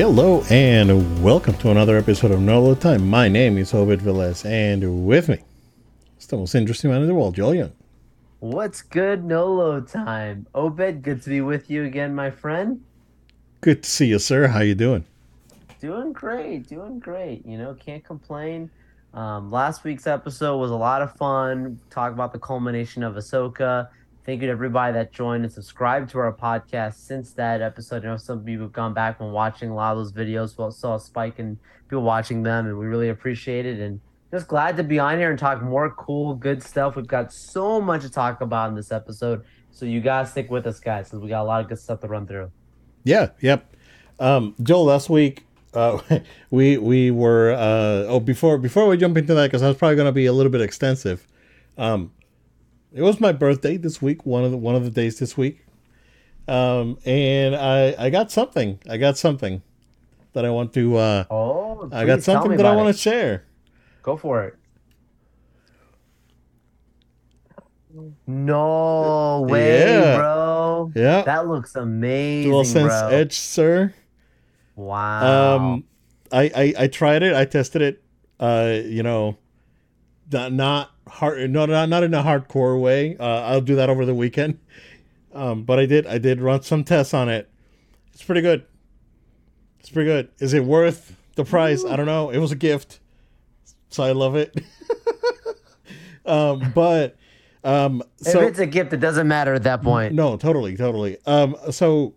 Hello and welcome to another episode of No Load Time. My name is Obed Velez, and with me, it's the most interesting man in the world, Joel Young. What's good, Nolo time? Obed, good to be with you again, my friend. Good to see you, sir. How you doing? Doing great, doing great. You know, can't complain. Um, last week's episode was a lot of fun. Talk about the culmination of Ahsoka. Thank you to everybody that joined and subscribed to our podcast since that episode. I know some people have gone back and watching a lot of those videos. Well, saw a spike in people watching them, and we really appreciate it. And just glad to be on here and talk more cool, good stuff. We've got so much to talk about in this episode. So you guys stick with us, guys, because we got a lot of good stuff to run through. Yeah, yep. Um, Joel, last week uh, we we were uh, oh before before we jump into that because that's probably going to be a little bit extensive. Um, it was my birthday this week, one of the one of the days this week, um, and I I got something. I got something that I want to. Uh, Oh, I got something that I want it. to share. Go for it. No way, Yeah. bro. Yeah, That looks amazing, DualSense bro. edge, sir. Wow. Um, I, I I tried it. I tested it. Uh, you know, not not hard, not not not in a hardcore way. Uh, I'll do that over the weekend. Um, but I did I did run some tests on it. It's pretty good. It's pretty good. Is it worth the price? I don't know. It was a gift, so I love it. um, but um, if it's a gift, it doesn't matter at that point. no, totally, totally. Um, so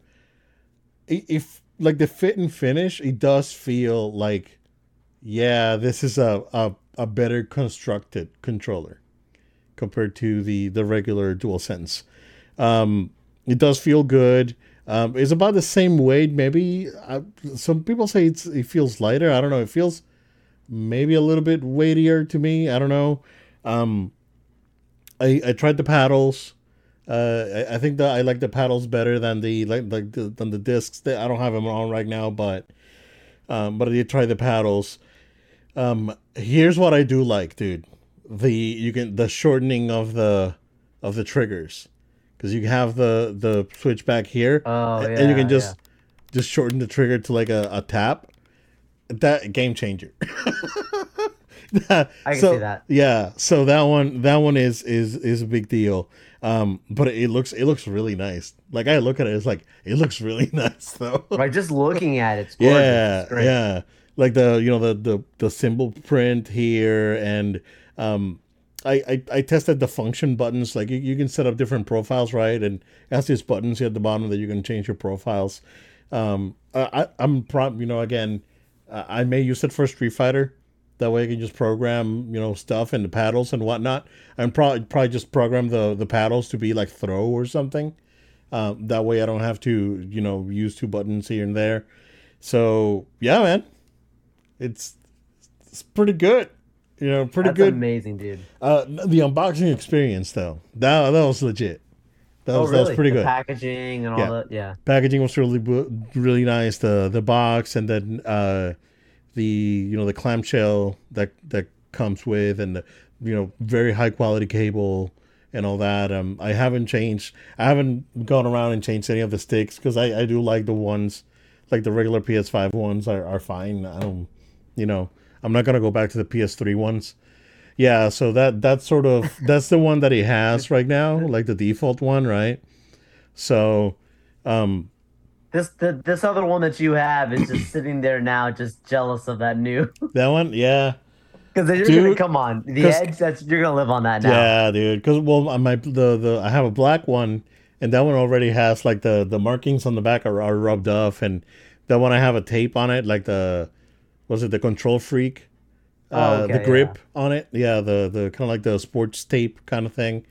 if like the fit and finish, it does feel like, yeah, this is a a, a better constructed controller compared to the the regular DualSense. Um, it does feel good. Um, it's about the same weight. Maybe uh, some people say it's it feels lighter. I don't know. It feels maybe a little bit weightier to me. I don't know. Um, I I tried the paddles. Uh, I, I think that I like the paddles better than the like like the, than the discs. I don't have them on right now, but um, but I did try the paddles. Um, here's what I do like, dude. The you can the shortening of the of the triggers because you have the the switch back here, Oh, and you can just just shorten the trigger to like a, a tap. That game changer. I can so, see that. Yeah, so that one that one is is is a big deal. Um, but it looks it looks really nice. Like I look at it, it's like it looks really nice though. By just looking at it, it's gorgeous. yeah, It's yeah. Like the you know the the the symbol print here and um. I, I, I tested the function buttons. Like you, you can set up different profiles, right? And has these buttons here at the bottom that you can change your profiles. Um, I, I'm prob you know again, I may use it for Street Fighter. That way I can just program you know stuff and the paddles and whatnot. And probably probably just program the the paddles to be like throw or something. Um, that way I don't have to you know use two buttons here and there. So yeah, man, it's it's pretty good. You know, pretty That's good. amazing, dude. Uh, the unboxing experience though, that that was legit. That oh, was really? that was pretty the good. packaging and all Yeah. that. Yeah. Packaging was really really nice. The the box and then uh, the you know the clamshell that that comes with and the you know very high quality cable and all that. Um, I haven't changed. I haven't gone around and changed any of the sticks because I I do like the ones like the regular PS5 ones are are fine. I don't you know I'm not gonna go back to the PS3 ones. Yeah, so that that's sort of that's the one that he has right now, like the default one, right? So, um, This the, this other one that you have is just sitting there now, just jealous of that new. that one, yeah, Because you're gonna come on the edge. That's you're gonna live on that now. yeah, dude. Because well, uh, my the the I have a black one, and that one already has like the the markings on the back are, are rubbed off, and that one I have a tape on it, like the was it the KontrolFreek, Oh, uh, okay, the grip on it, yeah, the the kind of like the sports tape kind of thing.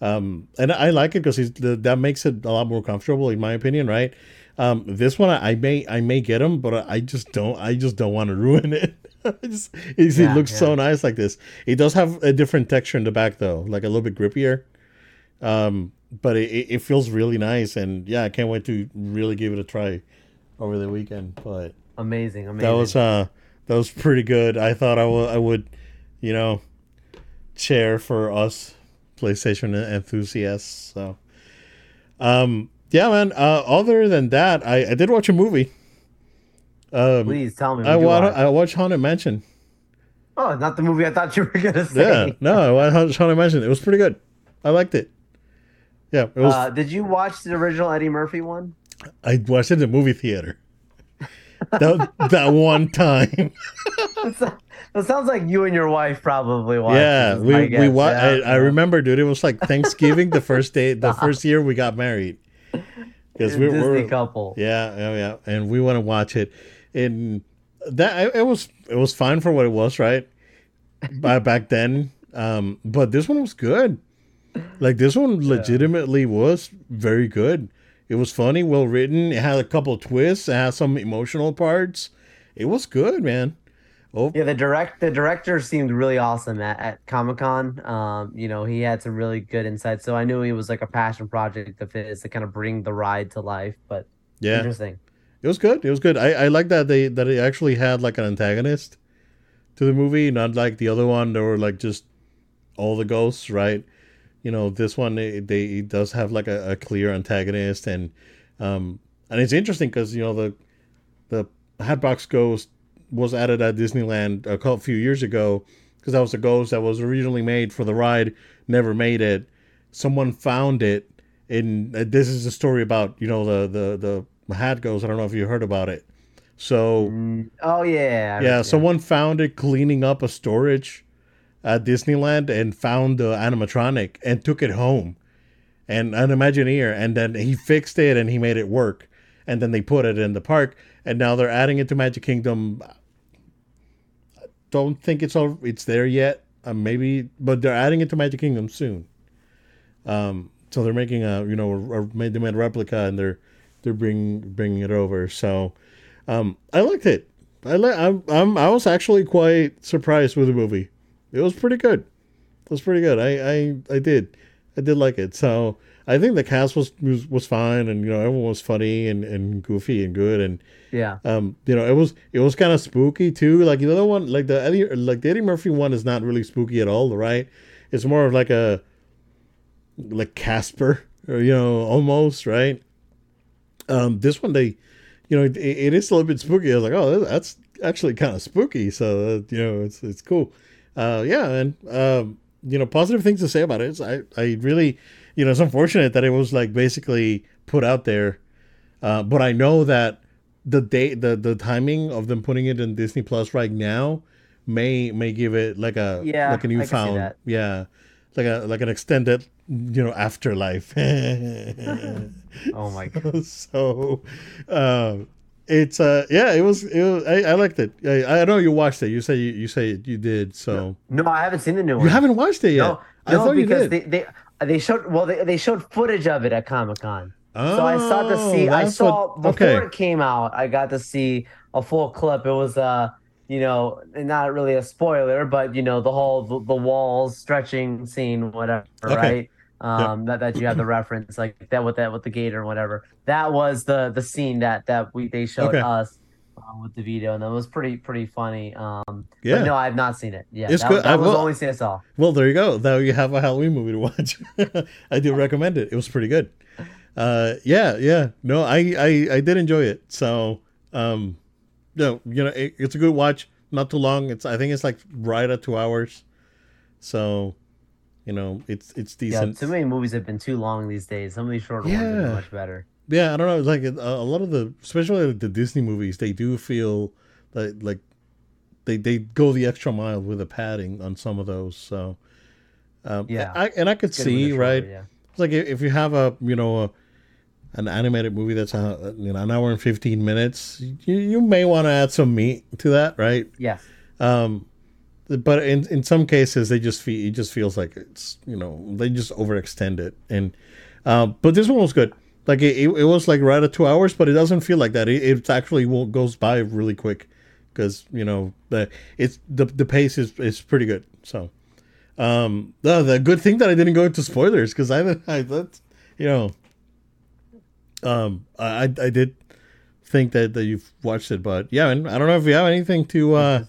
Um, and I like it because that makes it a lot more comfortable, in my opinion, right? Um, this one I, I may I may get them, but I just don't I just don't want to ruin it. I just, it's- Yeah, it looks so nice like this. It does have a different texture in the back though, like a little bit grippier. Um, but it, it it feels really nice, and yeah, I can't wait to really give it a try over the weekend. But Amazing, amazing. that was uh that was pretty good. I thought I would I would, you know, share for us PlayStation enthusiasts. So, um, yeah, man. Uh, other than that, I I did watch a movie. Um, Please tell me. I wa- watch? I watched Haunted Mansion. Oh, not the movie I thought you were gonna say. Yeah, no, I watched Haunted Mansion. It was pretty good. I liked it. Yeah, it was. Uh, did you watch the original Eddie Murphy one? I watched it in the movie theater. That that one time. That sounds like you and your wife probably watched. yeah, we we wa- Yeah, I, I remember, dude. It was like Thanksgiving, the first day, the first year we got married. Because we Disney were, couple. yeah, yeah, yeah, and we want to watch it, and that it was it was fine for what it was, right? By back then, um, but this one was good. Like this one legitimately was very good. It was funny, well written. It had a couple of twists. It had some emotional parts. It was good, man. Oh, Yeah, the direct the director seemed really awesome at, at Comic Con. Um, you know, he had some really good insights. So I knew he was like a passion project of his to kind of bring the ride to life. But yeah. interesting. It was good. It was good. I, I like that they that it actually had like an antagonist to the movie, not like the other one. There were like just all the ghosts, right? You know, this one it, they does have like a, a clear antagonist, and um and it's interesting because you know the the Hatbox Ghost was added at Disneyland a couple few years ago because that was a ghost that was originally made for the ride, never made it. Someone found it, and uh, this is a story about you know the the the hat ghost. I don't know if you heard about it. So Mm, Oh yeah. Yeah, someone found it cleaning up a storage at Disneyland and found the animatronic and took it home, and an Imagineer, and then he fixed it and he made it work, and then they put it in the park, and now they're adding it to Magic Kingdom. I don't think it's all it's there yet, uh, maybe, but they're adding it to Magic Kingdom soon. Um, so they're making a you know a, a, they made a replica and they're they're bringing bringing it over. So um, I liked it. I li- I'm, I'm I was actually quite surprised with the movie. It was pretty good. It was pretty good. I I, I did I did like it. So I think the cast was was, was fine, and you know everyone was funny and, and goofy and good, and yeah. um you know it was it was kind of spooky too. Like the other one, like the Eddie like the Eddie Murphy one is not really spooky at all, right? It's more of like a like Casper, or you know almost right. Um, this one they you know, it, it is a little bit spooky. I was like, oh, that's actually kind of spooky. So uh, you know, it's it's cool. Uh, yeah, and um, you know, positive things to say about it. Is I I really, you know, it's unfortunate that it was like basically put out there, uh, but I know that the date, the the timing of them putting it in Disney Plus right now may may give it like a Yeah, like a newfound yeah like a like an extended you know afterlife Oh my god. so um it's uh yeah it was it was, I, I liked it I, I know you watched it you say you, you say you did so No, I haven't seen the new one. you haven't watched it yet No, I no, thought you because did they, they they showed well they, they showed footage of it at Comic Con. so I saw to see Oh, I saw what- before okay it came out, I got to see a full clip. It was uh you know, not really a spoiler, but you know, the whole the, the walls stretching scene, whatever, Okay. right? Um that, that you have the reference like that with that with the gator and whatever. That was the the scene that that we they showed Okay. us uh, with the video and that was pretty pretty funny. Um Yeah. but no, I've not seen it. Yeah. It's that, good. that I was will- the only scene I saw. Well, there you go. Now you have a Halloween movie to watch. I do recommend it. It was pretty good. Uh, yeah, yeah. No, I, I, I did enjoy it. So, um, no, you know, it, it's a good watch. Not too long. It's I think it's like right at two hours. So, you know, it's it's decent. Yeah, too many movies have been too long these days. Some of these shorter ones Yeah. are much better. Yeah, I don't know. Like a, a lot of the, especially like the Disney movies, they do feel like like they they go the extra mile with the padding on some of those. So, um, Yeah. I, and I could see shorter, right. Yeah. It's like if if you have a you know a, an animated movie that's a, you know an hour and fifteen minutes, you, you may want to add some meat to that, right? Yes. Um, but in in some cases, they just feel it just feels like it's you know they just overextend it, and um, but this one was good. Like it, it, it was like right at two hours, but it doesn't feel like that. It, it actually will, goes by really quick because you know the it's the the pace is is pretty good. So, um, the the good thing that I didn't go into spoilers because I I thought you know, um, I I did think that that you've watched it, but yeah, and I don't know if you have anything to uh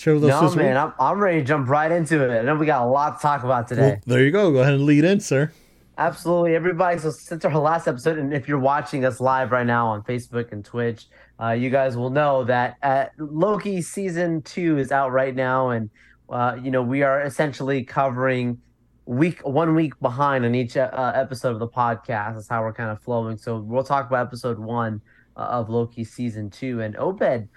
share with us No, this man, week. I'm, I'm ready to jump right into it. I know we got a lot to talk about today. Well, there you go. Go ahead and lead in, sir. Absolutely, everybody. So since our last episode, and if you're watching us live right now on Facebook and Twitch, uh, you guys will know that uh, Loki season two is out right now, and uh, you know we are essentially covering week one week behind on each uh, episode of the podcast. That's how we're kind of flowing. So we'll talk about episode one uh, of Loki season two, and Obed.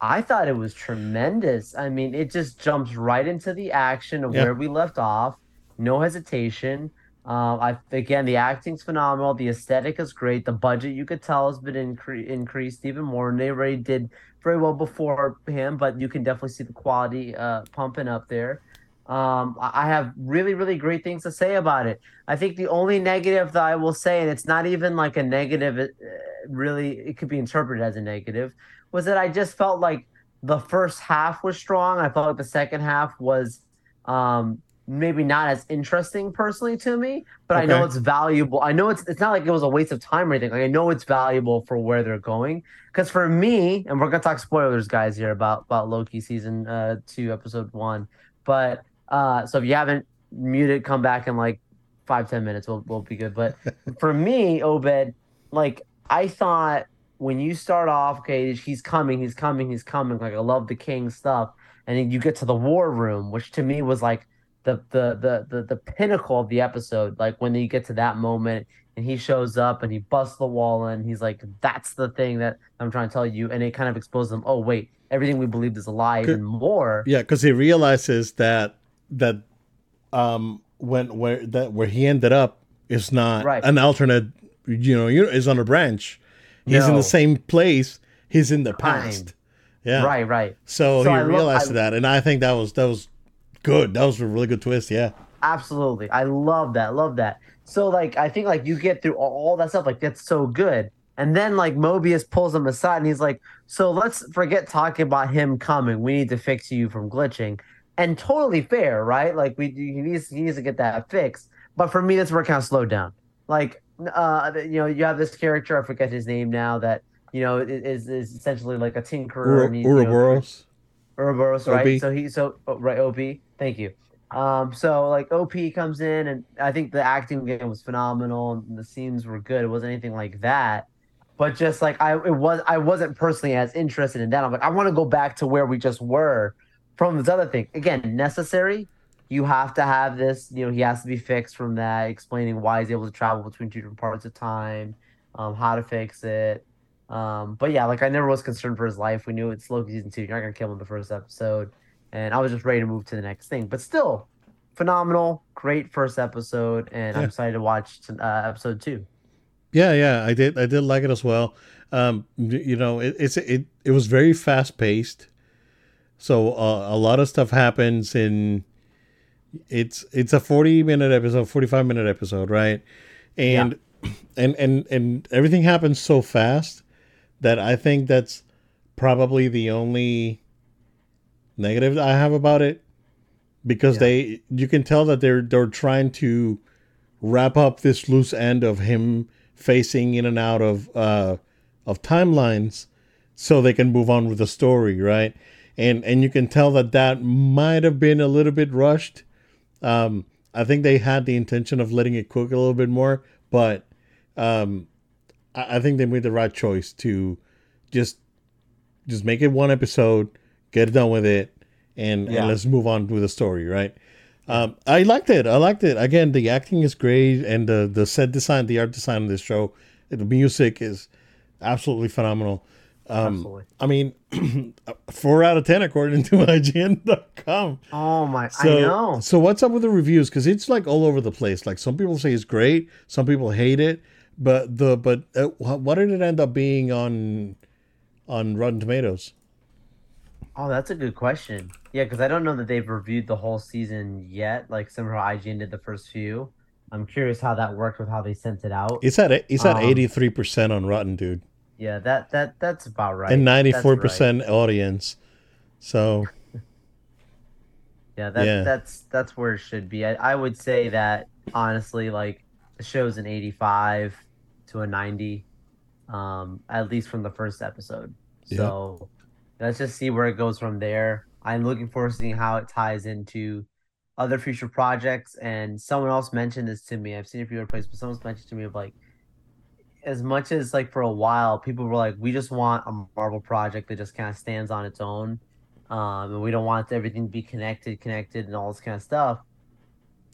I thought it was tremendous. I mean, it just jumps right into the action of where we left off. No hesitation um, I again, the acting's phenomenal. The aesthetic is great. The budget, you could tell, has been incre- increased even more. And they already did very well before him, but you can definitely see the quality uh, pumping up there. Um, I have really, really great things to say about it. I think the only negative that I will say, and it's not even like a negative, uh, really, it could be interpreted as a negative, was that I just felt like the first half was strong. I felt like the second half was um, maybe not as interesting personally to me, but okay. I know it's valuable. I know it's it's not like it was a waste of time or anything. Like I know it's valuable for where they're going. Because for me, and we're gonna talk spoilers, guys, here about about Loki season uh two, episode one. But uh so if you haven't muted, come back in like five ten minutes. We'll we'll be good. But for me, Obed, like I thought when you start off, okay, he's coming, he's coming, he's coming. Like I love the king stuff, and then you get to the war room, which to me was like the the the the, the pinnacle of the episode like when you get to that moment and he shows up and he busts the wall and he's like that's the thing that i'm trying to tell you and it kind of exposes them oh wait everything we believed is a lie even more yeah because he realizes that that um when where that where he ended up is not right. an alternate you know you is on a branch he's no. in the same place he's in the Time. past yeah right right so, so he I realized lo- I, that and i think that was that was good. That was a really good twist. Yeah. Absolutely. I love that. Love that. So like I think like you get through all, that stuff like that's so good. And then like Mobius pulls him aside and he's like, "So let's forget talking about him coming. We need to fix you from glitching." And totally fair, right? Like we he needs he needs to get that fixed. But for me, that's where it kind of slowed down. Like uh, you know, you have this character I forget his name now that you know is is essentially like a tinkerer. Ur- Ouroboros. Ouroboros, right? So he so oh, right, Ob. Thank you. Um, so like OP comes in, and I think the acting game was phenomenal, and the scenes were good. It wasn't anything like that, but just like I, it was, I wasn't personally as interested in that. I'm like, I want to go back to where we just were from this other thing. Again, necessary. You have to have this. You know, he has to be fixed from that, explaining why he's able to travel between two different parts of time, um, how to fix it. Um, but yeah, like I never was concerned for his life. We knew it's Loki season two. You're not gonna kill him in the first episode and I was just ready to move to the next thing. But still, phenomenal, great first episode, and yeah. I'm excited to watch uh, episode two. Yeah, yeah, I did. I did like it as well. Um, you know, it, it's it it was very fast paced, so uh, a lot of stuff happens in. It's it's a forty minute episode, forty five minute episode, right? And yeah. and and and everything happens so fast that I think that's probably the only negative I have about it because yeah. they you can tell that they're they're trying to wrap up this loose end of him facing in and out of uh of timelines so they can move on with the story right and and you can tell that that might have been a little bit rushed um i think they had the intention of letting it cook a little bit more but um i, I think they made the right choice to just just make it one episode get done with it, and, yeah. and let's move on with the story, right? Um, I liked it. I liked it. Again, the acting is great, and the the set design, the art design of this show, the music is absolutely phenomenal. Um, absolutely. I mean, four out of ten according to IGN.com. Oh my! So, I know. So what's up with the reviews? Because it's like all over the place. Like some people say it's great, some people hate it. But the but uh, what did it end up being on on Rotten Tomatoes? Oh, that's a good question. Yeah, because I don't know that they've reviewed the whole season yet. Like similar how IGN did the first few. I'm curious how that worked with how they sent it out. It's at it's at um, eighty three percent on Rotten, dude. Yeah, that that that's about right. And ninety four percent audience. So. yeah, that, yeah, that's that's where it should be. I, I would say that honestly, like the show's an eighty five to a ninety, um, at least from the first episode. So. Yeah let's just see where it goes from there. I'm looking forward to seeing how it ties into other future projects. And someone else mentioned this to me. I've seen a few other places, but someone's mentioned to me of like, as much as like for a while, people were like, we just want a Marvel project that just kind of stands on its own. Um, and we don't want everything to be connected, connected, and all this kind of stuff.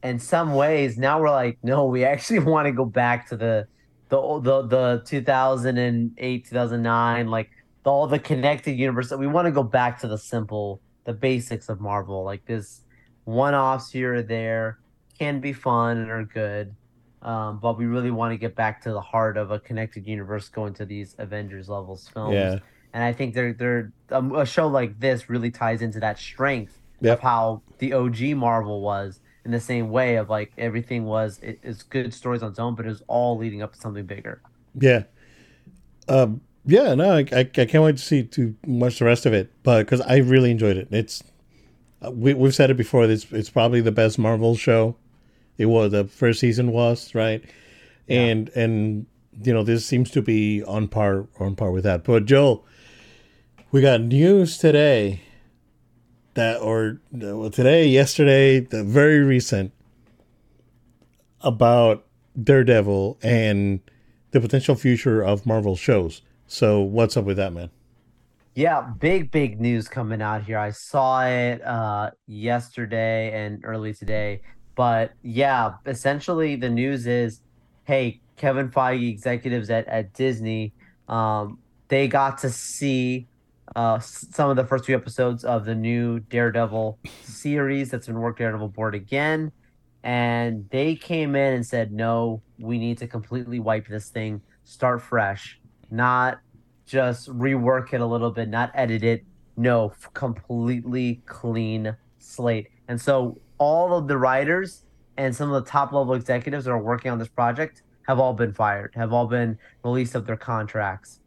And some ways, now we're like, no, we actually want to go back to the the the the 2008 2009 like the, all the connected universe we want to go back to the simple the basics of marvel like this one-offs here or there can be fun and are good um, but we really want to get back to the heart of a connected universe going to these avengers levels films Yeah. and i think they're they're um, a show like this really ties into that strength Yep. of how the og marvel was in the same way of like everything was it, it's good stories on its own, but it was all leading up to something bigger. Yeah. Um, yeah, no, I, I, I can't wait to see too much the rest of it, but because I really enjoyed it. It's uh, we we've said it before. It's it's probably the best Marvel show. It was the first season was right, and and you know this seems to be on par on par with that. But Joe, we got news today that or well, today yesterday the very recent about Daredevil and the potential future of Marvel shows. So what's up with that, man? Yeah, big big news coming out here. I saw it uh yesterday and early today. But yeah, essentially the news is hey, Kevin Feige executives at, at Disney, um, they got to see uh some of the first few episodes of the new Daredevil series that's been worked Daredevil Born Again. And they came in and said, no, we need to completely wipe this thing, start fresh, not just rework it a little bit, not edit it. No, completely clean slate. And so all of the writers and some of the top level executives that are working on this project have all been fired, have all been released of their contracts.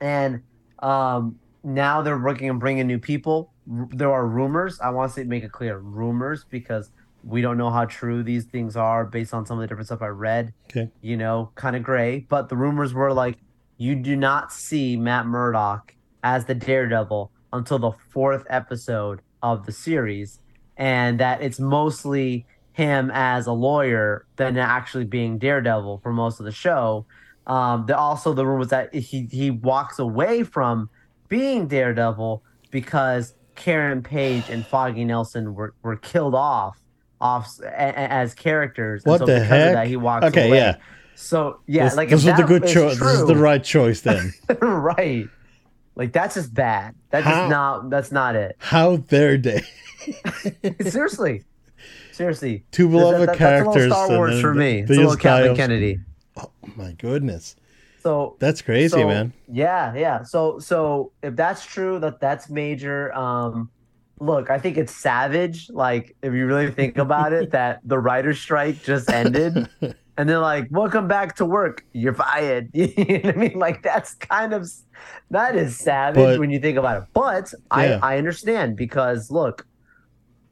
And um, now they're working on bringing new people. R- There are rumors. I want to say make it clear rumors because we don't know how true these things are based on some of the different stuff I read Okay. you know, kind of gray. But the rumors were like, you do not see Matt Murdock as the Daredevil until the fourth episode of the series, and that it's mostly him as a lawyer than actually being Daredevil for most of the show. Um, the, also, the rumor was that he he walks away from being Daredevil because Karen Page and Foggy Nelson were, were killed off off a, a- as characters. What and so the because heck? Of that, he walks Okay, away. yeah. So yeah, this, like this was the good choice. This is the right choice then. right. Like that's just bad. That's How- just not. That's not it. How dare they? Seriously, seriously. Two That- beloved that- that's a characters. little Star Wars for me. It's a little Kathleen Kennedy. Oh my goodness, So that's crazy, so, man. Yeah, yeah. So so if that's true, that that's major. Um, look, I think it's savage. Like if you really think about it, that the writer's strike just ended. and they're like, "Welcome back to work. You're fired." you know what I mean? Like that's kind of that is savage But- when you think about it. But Yeah. I I understand because look,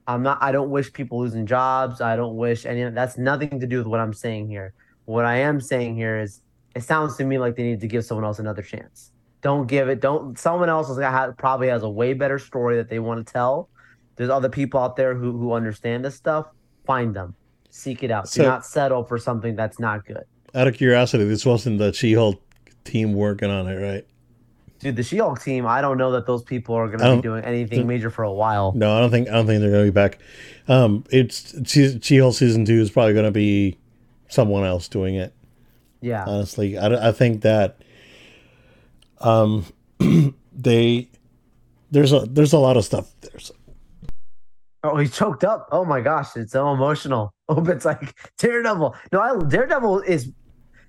I'm not. I don't wish people losing jobs. I don't wish any. That's nothing to do with what I'm saying here. What I am saying here is, it sounds to me like they need to give someone else another chance. Don't give it. Don't. Someone else is gonna have, probably has a way better story that they want to tell. There's other people out there who who understand this stuff. Find them. Seek it out. So- Do not settle for something that's not good. Out of curiosity, this wasn't the She-Hulk team working on it, right? Dude, the She-Hulk team. I don't know that those people are going to be doing anything major for a while. No, I don't think I don't think they're going to be back. Um, it's She- She-Hulk season two is probably going to be someone else doing it. Yeah. honestly i, I think that um they there's a there's a lot of stuff there's Oh, he choked up. Oh my gosh, it's so emotional. Oh, it's like Daredevil. No, I, Daredevil is.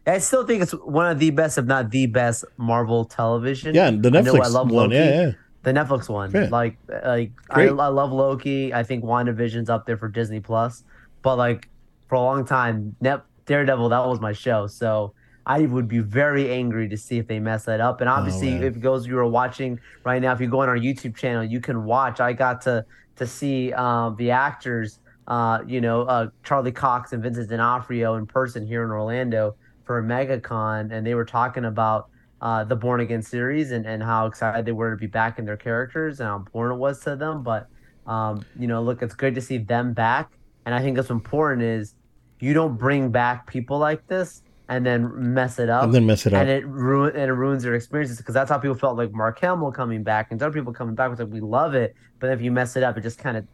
I still think it's one of the best, if not the best, Marvel television. yeah the I know netflix I love one Loki. yeah yeah the Netflix one. Yeah. Like, like I, I love Loki. I think WandaVision's up there for Disney Plus. But like for a long time, Net Daredevil that was my show. So I would be very angry to see if they mess that up. And oh, obviously, Oh, if it goes you are watching right now, if you go on our YouTube channel, you can watch. I got to to see um, the actors, uh, you know, uh, Charlie Cox and Vincent D'Onofrio in person here in Orlando for MegaCon, and they were talking about uh, the Born Again series and, and how excited they were to be back in their characters and how important it was to them. But um, you know, look, it's good to see them back. And I think what's important is you don't bring back people like this and then mess it up and then mess it up. and it ruin and it ruins their experiences because that's how people felt like Mark Hamill coming back and other people coming back was like we love it, but if you mess it up, it just kind of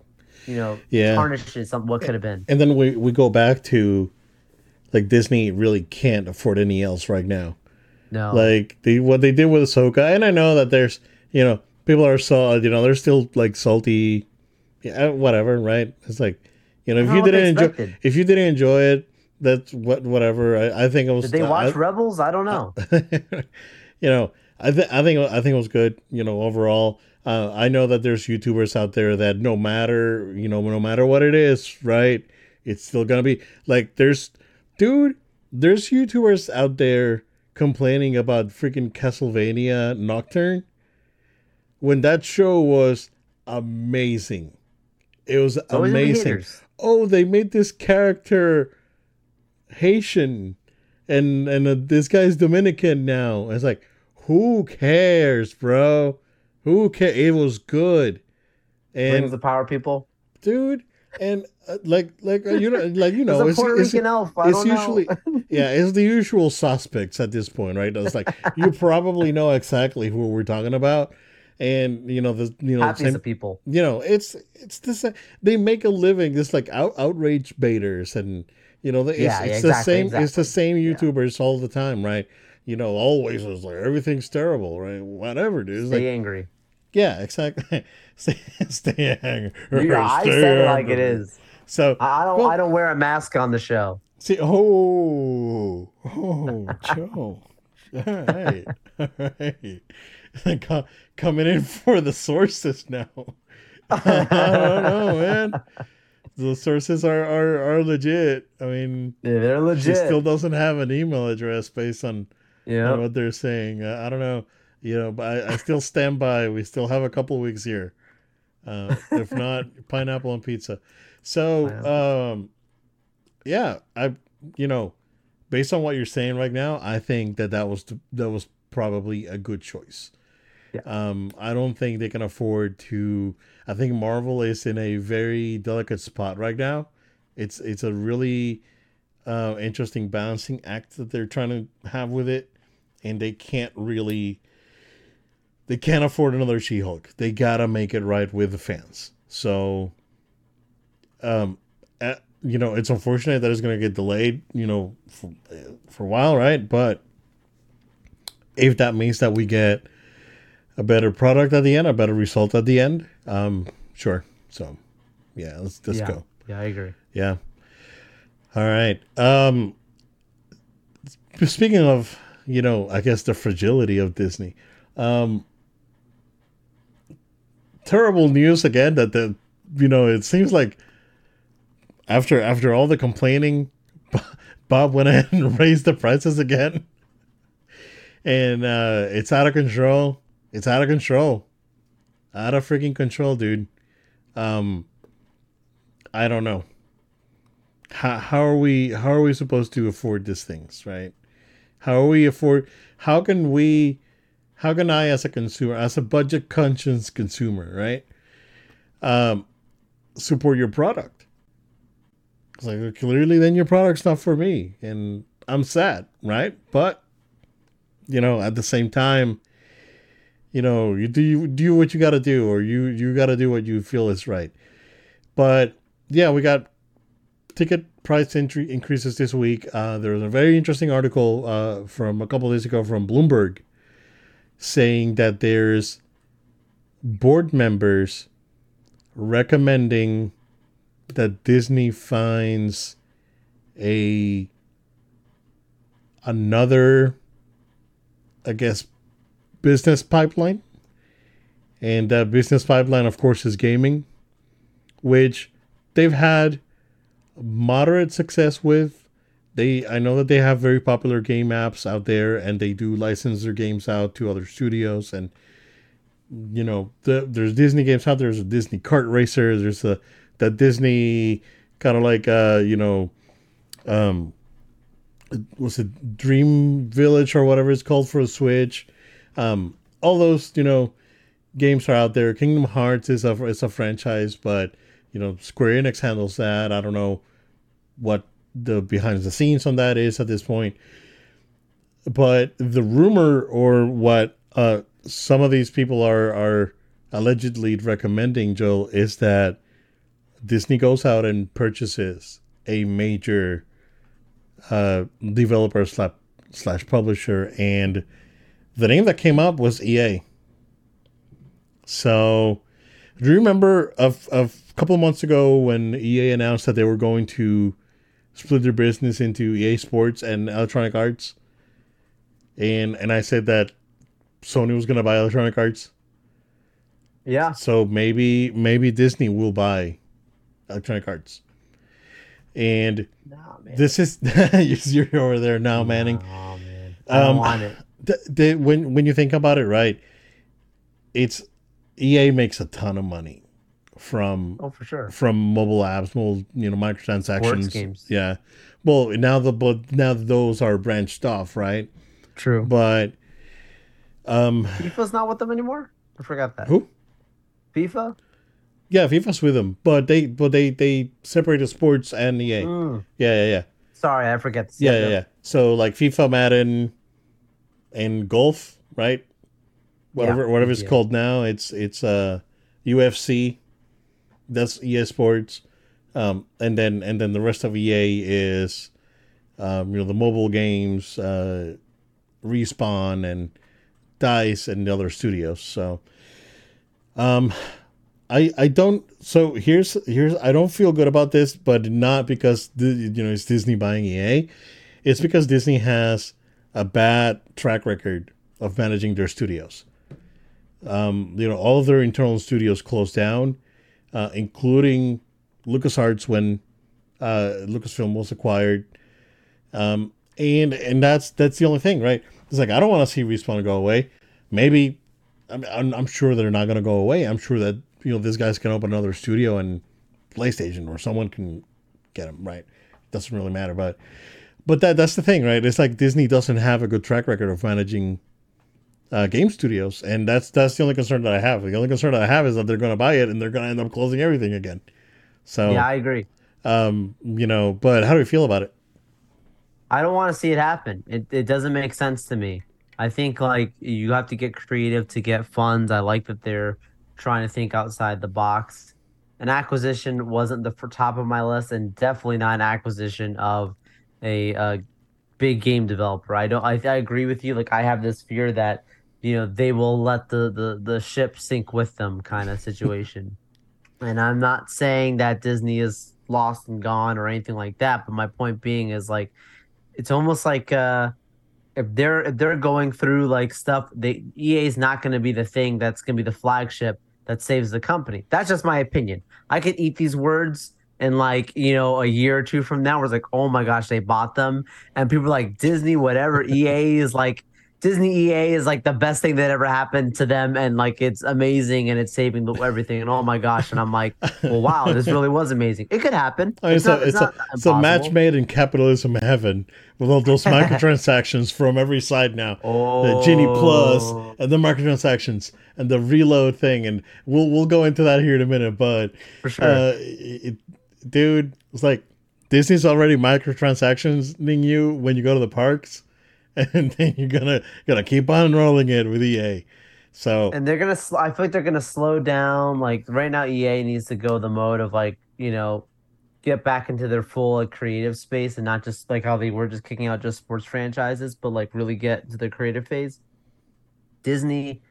you know Yeah. tarnishes some what could have been. and then we we go back to like Disney really can't afford any else right now. No, Like the what they did with Ahsoka, and I know that there's you know people are so you know they're still like salty, yeah, whatever, right? It's like you know if you didn't enjoy if you didn't enjoy it, that's what whatever. I, I think it was. did they watch I- Rebels? I don't know. you know, I think I think I think it was good. You know, overall, uh, I know that there's YouTubers out there that no matter you know no matter what it is, right, it's still gonna be like there's, dude, there's YouTubers out there complaining about freaking Castlevania Nocturne when that show was amazing. It was Always gonna be amazing oh, they made this character Haitian, and and uh, this guy's Dominican now. It's like, who cares, bro? Who cares? It was good, Rings and the power people. dude, and uh, like like uh, you know like you know it's, it's, it's don't usually yeah it's the usual suspects at this point, right? It's like you probably know exactly who we're talking about, and you know the you know same, people. you know it's it's this they make a living this like out, outrage baiters and you know it's, Yeah, it's yeah, the exactly, same it's the same youtubers all the time right? You know always is like everything's terrible right? Whatever dude. It's Stay like angry. yeah exactly. Stay, stay angry. Yeah, I Stay said it like it is. so I I don't. Well- I don't wear a mask on the show. see oh oh joe. All right. All right. Coming in for the sources now. I don't know, man. The sources are, are, are legit. I mean, Yeah, they're legit. she still doesn't have an email address based on, on yeah. what they're saying. Uh, I don't know, you know, but I, I still stand by. We still have a couple weeks here. Uh, if not, pineapple and pizza. So, um, yeah, I, you know, based on what you're saying right now, I think that that was the, that was probably a good choice. Yeah. Um, I don't think they can afford to. I think Marvel is in a very delicate spot right now. It's it's a really uh, interesting balancing act that they're trying to have with it, and they can't really. They can't afford another She-Hulk. They gotta make it right with the fans. So, um, uh, you know, it's unfortunate that it's gonna get delayed. You know, for, for a while, right? But if that means that we get a better product at the end, a better result at the end, um, sure. So, yeah, let's let's yeah. go. Yeah, I agree. Yeah. All right. Um speaking of, you know, I guess the fragility of Disney. Um terrible news again that the you know, it seems like after after all the complaining Bob went ahead and raised the prices again. And uh it's out of control. It's out of control. Out of freaking control, dude. Um I don't know. How, how are we how are we supposed to afford these things right? How are we afford how can we how can i as a consumer as a budget conscious consumer right? Um support your product. It's like clearly then your product's not for me and i'm sad right? But you know at the same time you know you do you do what you got to do or you you got to do what you feel is right but yeah we got ticket price entry increases this week. Uh, there was a very interesting article uh, from a couple days ago from Bloomberg saying that there's board members recommending that Disney finds a another, I guess, business pipeline, and that business pipeline, of course, is gaming, which they've had moderate success with. They I know that they have very popular game apps out there and they do license their games out to other studios and you know, the, there's Disney games out there, there's a Disney kart racer, there's a that Disney kind of like uh, you know, um was it Dream Village or whatever it's called for a Switch. Um all those, you know, games are out there. Kingdom Hearts is a is a franchise, but you know, Square Enix handles that. I don't know what the behind the scenes on that is at this point. But the rumor or what uh, some of these people are are allegedly recommending, Joel, is that Disney goes out and purchases a major uh, developer slash, slash publisher, and the name that came up was EA. So, do you remember of a couple of months ago when EA announced that they were going to split their business into EA Sports and Electronic Arts? And and I said that Sony was going to buy Electronic Arts. Yeah. So maybe maybe Disney will buy Electronic Arts. And Nah, man. this is you're over there now, Manning. Oh man. I Um, want it. The, the, when when you think about it, right? It's EA makes a ton of money from Oh, for sure. from mobile apps, mobile you know microtransactions. Yeah. Well, now the but now those are branched off, right? True. But um, FIFA's not with them anymore. I forgot that. who? FIFA. Yeah, FIFA's with them, but they but they they separated sports and EA. Mm. Yeah, yeah, yeah. Sorry, I forget. Yeah, yeah, yeah. So like FIFA, Madden, and golf, right? Whatever, Yeah, whatever it's yeah. called now. It's it's uh UFC. That's EA Sports, um, and then and then the rest of EA is, um, you know, the mobile games, uh, respawn and Dice and the other studios. So, um, I I don't. So here's here's I don't feel good about this, but not because you know it's Disney buying EA. It's because Disney has a bad track record of managing their studios. Um, you know, all of their internal studios closed down, uh, including LucasArts when uh, Lucasfilm was acquired. Um, and and that's that's the only thing, right? It's like I don't want to see Respawn go away. Maybe I mean, I'm, I'm sure they're not going to go away. I'm sure that you know these guys can open another studio and PlayStation or someone can get them right. Doesn't really matter, but but that that's the thing, right? It's like Disney doesn't have a good track record of managing uh, game studios, and that's that's the only concern that I have. The only concern that I have is that they're going to buy it and they're going to end up closing everything again. So Yeah, I agree. um, you know, but how do you feel about it? I don't want to see it happen. It it doesn't make sense to me. I think like you have to get creative to get funds. I like that they're trying to think outside the box. An acquisition wasn't the top of my list, and definitely not an acquisition of a, uh big game developer. I don't. I, I agree with you. Like I have this fear that you know they will let the the the ship sink with them, kind of situation. and I'm not saying that Disney is lost and gone or anything like that. But my point being is like it's almost like uh if they're if they're going through like stuff they EA is not going to be the thing that's going to be the flagship that saves the company. That's just my opinion. I could eat these words and like you know a year or two from now, it's like, oh my gosh, they bought them, and people are like Disney, whatever. EA is like Disney EA is like the best thing that ever happened to them, and like it's amazing and it's saving the, everything. And oh my gosh, and I'm like, well, wow, this really was amazing. It could happen. I mean, it's, not- a, it's, not a, it's a match made in capitalism heaven with all those microtransactions from every side now. Oh, The Genie Plus and the microtransactions and the reload thing, and we'll we'll go into that here in a minute. But for sure. uh, it, dude, it's like Disney's already microtransactioning you when you go to the parks, and then you're gonna gonna keep on rolling it with EA. So and they're gonna sl- i feel like they're gonna slow down like right now ea needs to go the mode of like you know get back into their full like, creative space and not just like how they were just kicking out just sports franchises but like really get to the creative phase disney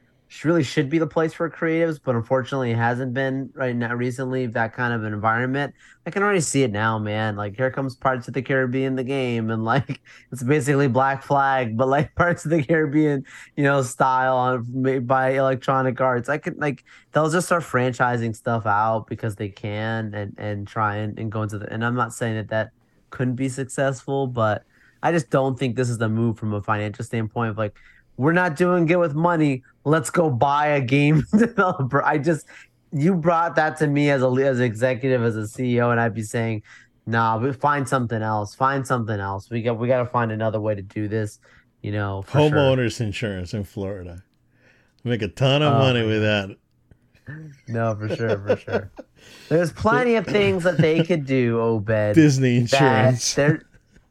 really should be the place for creatives but unfortunately it hasn't been right now recently that kind of environment i can already see it now man like here comes Pirates of the Caribbean the game and like it's basically black flag but like Pirates of the Caribbean you know, style on made by Electronic Arts. I could like they'll just start franchising stuff out because they can and and try and, and go into the. And I'm not saying that that couldn't be successful, but I just don't think this is the move from a financial standpoint of like we're not doing good with money. Let's go buy a game developer. I just you brought that to me as a as an executive as a CEO, and I'd be saying. Nah, we find something else. Find something else. We got we got to find another way to do this. You know, for sure. homeowners insurance in Florida, make a ton of Oh, money with that. no, for sure, for sure. There's plenty of things that they could do, Obed. Disney that insurance. they're,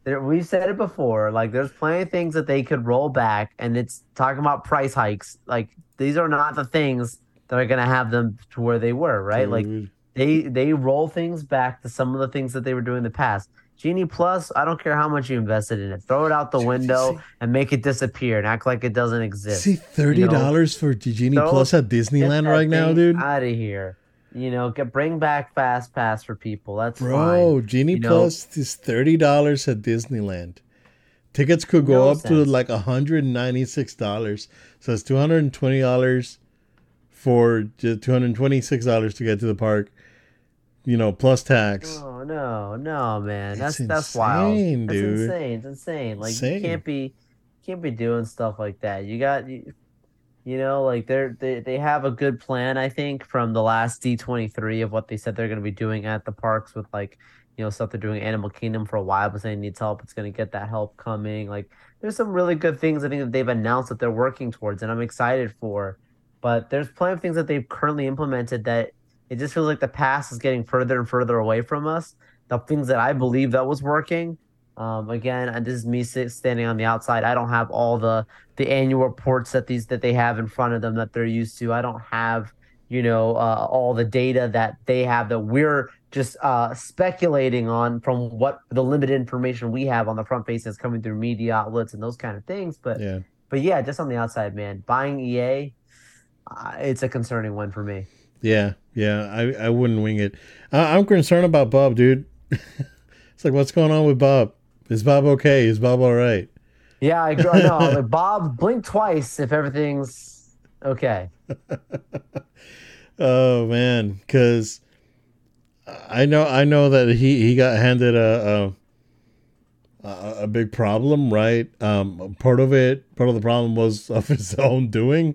they're, we've said it before. Like, there's plenty of things that they could roll back, and it's talking about price hikes. Like, these are not the things that are going to have them to where they were, right? Like, they they roll things back to some of the things that they were doing in the past. Genie Plus, I don't care how much you invested in it. Throw it out the window see- and make it disappear and act like it doesn't exist. See, thirty dollars for Genie throw- Plus at Disneyland right now, dude. Out of here. You know, get bring back Fast Pass for people. That's Bro, fine. Genie You know- Plus is thirty dollars at Disneyland. Tickets could go No up to sense. like hundred ninety six dollars. So it's two hundred and twenty dollars for two hundred twenty six dollars to get to the park. You know, plus tax. Oh no, no, man. It's That's that's wild. insane, That's insane. It's insane. Like Insane. you can't be can't be doing stuff like that. You got you, you know, like they're they, they have a good plan, I think, from the last D twenty three of what they said they're gonna be doing at the parks with like you know, stuff they're doing Animal Kingdom for a while, but saying needs help, it's gonna get that help coming. Like there's some really good things I think that they've announced that they're working towards and I'm excited for. But there's plenty of things that they've currently implemented that it just feels like the past is getting further and further away from us. The things that I believe that was working. Um, again, and this is me standing on the outside. I don't have all the the annual reports that these that they have in front of them that they're used to. I don't have you know uh, all the data that they have that we're just uh, speculating on from what the limited information we have on the front that's coming through media outlets and those kind of things. But Yeah. but yeah, just on the outside, man, buying EA, uh, it's a concerning one for me. Yeah, yeah, I, I wouldn't wing it. I, I'm concerned about Bob, dude. it's like, what's going on with Bob? Is Bob okay? Is Bob all right? Yeah, I agree. no, like Bob, blink twice if everything's okay. Oh man, because I know I know that he he got handed a a, a a big problem, right? Um, part of it, part of the problem was of his own doing,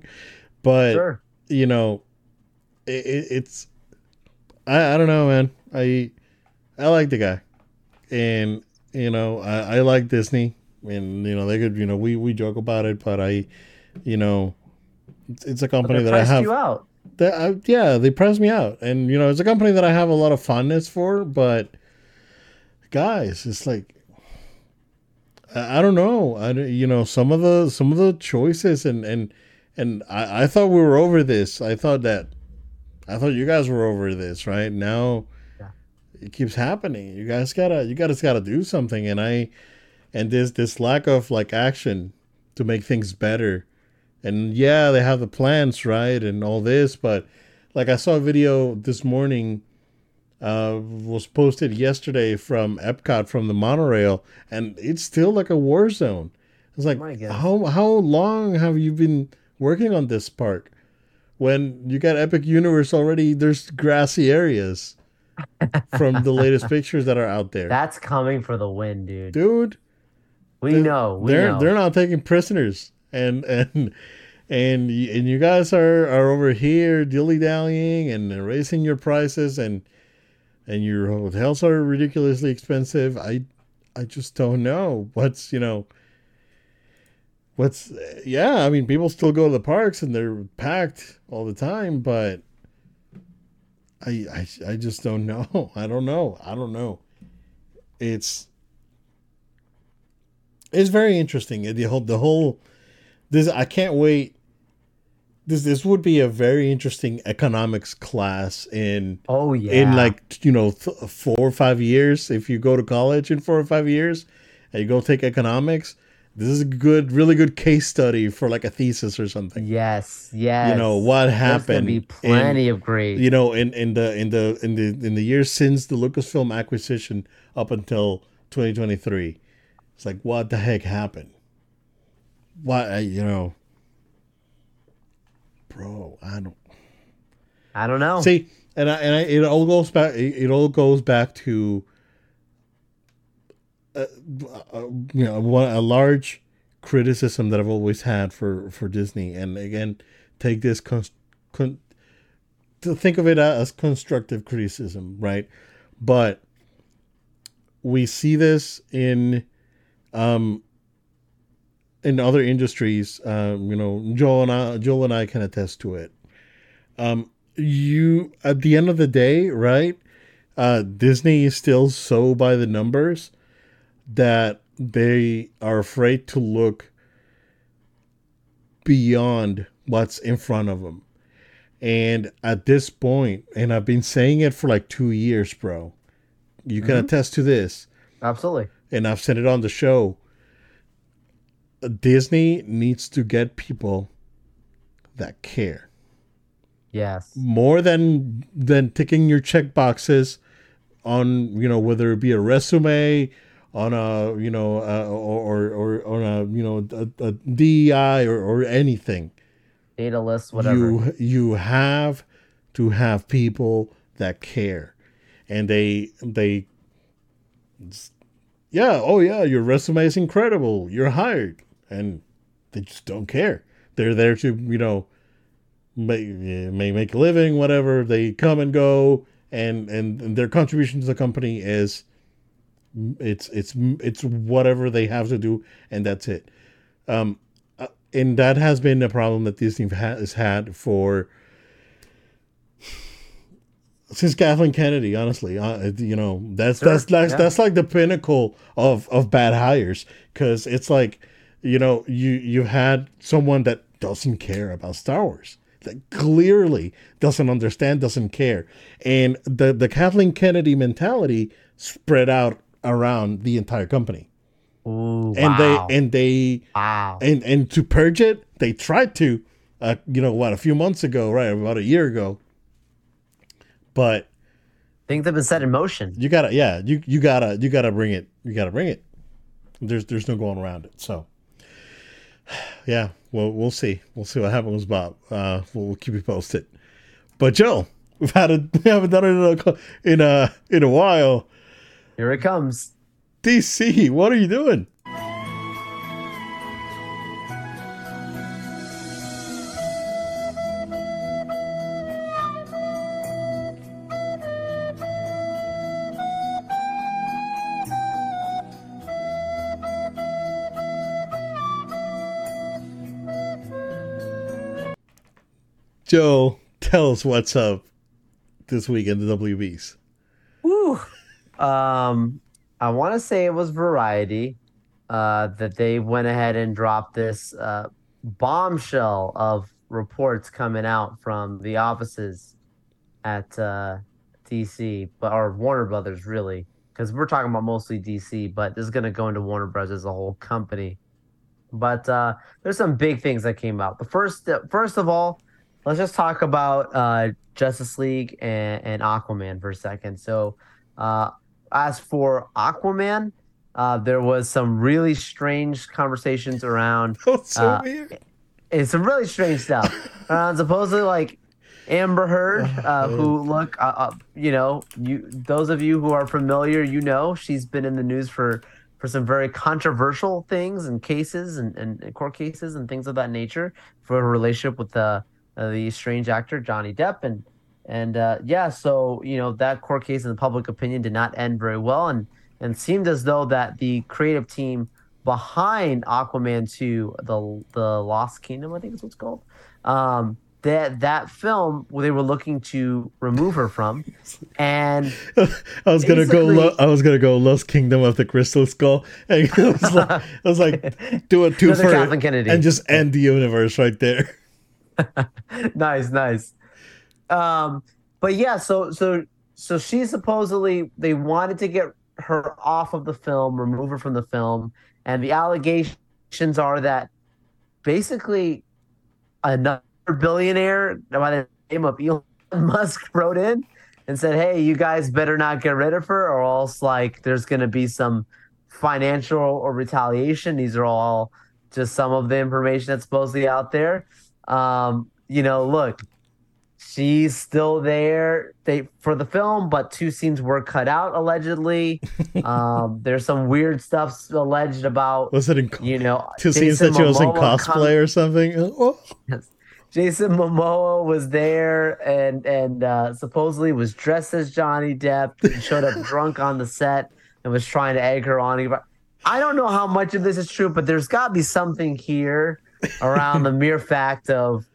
but Sure. you know, it, it, it's I I don't know, man. I I like the guy, and you know I, I like Disney, and you know they could you know we we joke about it, but I, you know, it's, it's a company that I have you out. that I, yeah they press me out. And you know it's a company that i have a lot of fondness for but guys it's like i, I don't know. I don't- you know some of the some of the choices and and and I, I thought we were over this. I thought that i thought you guys were over this right? Now Yeah. it keeps happening. You guys gotta you guys gotta do something. And i and this this lack of like action to make things better. And yeah they have the plans right and all this but like i saw a video this morning uh was posted yesterday from epcot from the monorail and it's still like a war zone. It's like how how long have you been working on this park when you got epic universe already there's grassy areas from the latest pictures that are out there? That's coming for the win, dude. dude we they're- know. We they're know. they're not taking prisoners and and and and you guys are are over here dilly dallying and raising your prices and and your hotels are ridiculously expensive. I I just don't know what's you know what's yeah. I mean, people still go to the parks and they're packed all the time, but I I I just don't know. I don't know. I don't know. It's it's very interesting. The whole the whole this I can't wait. This this would be a very interesting economics class in oh yeah. in like you know th- four or five years. If you go to college in four or five years and you go take economics, this is a good, really good case study for like a thesis or something. yes, yes. You know what There's gonna happened? be in- plenty of great. you know in in the in the in the in the years since the lucasfilm acquisition up until 2023 it's like what the heck happened? What I- you know? Bro i don't I don't know. see and I, and I, it all goes back it, it all goes back to uh, uh, you know one, a large criticism that i've always had for for disney. And again take this con, con, to think of it as constructive criticism right? But we see this in um in other industries um you know joel and i joel and i can attest to it um you at the end of the day, right? Uh, Disney is still so by the numbers that they are afraid to look beyond what's in front of them. And at this point, and I've been saying it for like two years, bro. You can Mhm. attest to this, Absolutely. And I've said it on the show. Disney needs to get people that care Yes. more than than ticking your check boxes on you know whether it be a resume on a you know uh, or, or or on a you know a, a DEI or, or anything Data list, whatever. you you have to have people that care and they they yeah oh yeah your resume is incredible you're hired and they just don't care. They're there to you know make may make a living whatever they come and go and and, and their contribution to the company is it's it's it's whatever they have to do and that's it. Um uh, and that has been a problem that Disney ha- has had for since Kathleen Kennedy. Honestly, uh, you know that's Sure, that's that's, yeah. that's like the pinnacle of of bad hires because it's like you know you you had someone that doesn't care about Star Wars that clearly doesn't understand doesn't care and the the Kathleen Kennedy mentality spread out around the entire company Ooh, and wow. they and they wow. and and to purge it they tried to uh, you know what a few months ago right about a year ago but Things have been set in motion. you gotta yeah you you gotta you gotta bring it you gotta bring it. There's there's no going around it so. Yeah well we'll see. We'll see what happens bob. Uh we'll, we'll keep you posted. But joe we've had a we haven't done it in a in a in a while. Here it comes. dc what are you doing joe tell us what's up this week in the wbs Woo. Um, I want to say it was Variety uh, that they went ahead and dropped this uh, bombshell of reports coming out from the offices at uh, DC, but or Warner Brothers really, because we're talking about mostly DC, but this is going to go into Warner Brothers as a whole company. But uh, there's some big things that came out. The first, first of all, let's just talk about uh, Justice League and, and Aquaman for a second. So, uh, as for Aquaman, uh, there was some really strange conversations around oh so Uh, weird it's some really strange stuff. Uh, supposedly, like Amber Heard, uh, who look, uh, uh, you know, you those of you who are familiar, you know, she's been in the news for for some very controversial things and cases and, and, and court cases and things of that nature for her relationship with the uh, the strange actor Johnny Depp and and uh, yeah, so you know that court case in the public opinion did not end very well and and seemed as though that the creative team behind Aquaman 2, the the Lost Kingdom, I think is what it's called. Um, that that film they were looking to remove her from, and I was gonna go. Lo- I was gonna go Lost Kingdom of the Crystal Skull, and it was like, I was like, do a two for Kathleen Kennedy. and just end the universe right there. nice, nice. Um, but yeah, so so so she supposedly they wanted to get her off of the film, remove her from the film, and the allegations are that basically another billionaire by the name of Elon Musk wrote in and said, "Hey, you guys better not get rid of her, or else like there's going to be some financial or retaliation." These are all just some of the information that's supposedly out there. Um, you know, look, she's still there they for the film, but two scenes were cut out allegedly. um, there's some weird stuff alleged about Was it in you know two scenes that she was in cosplay com- or something? Oh, Jason Momoa was there and and uh, supposedly was dressed as Johnny Depp and showed up drunk on the set and was trying to egg her on. I don't know how much of this is true, but there's got to be something here around the mere fact of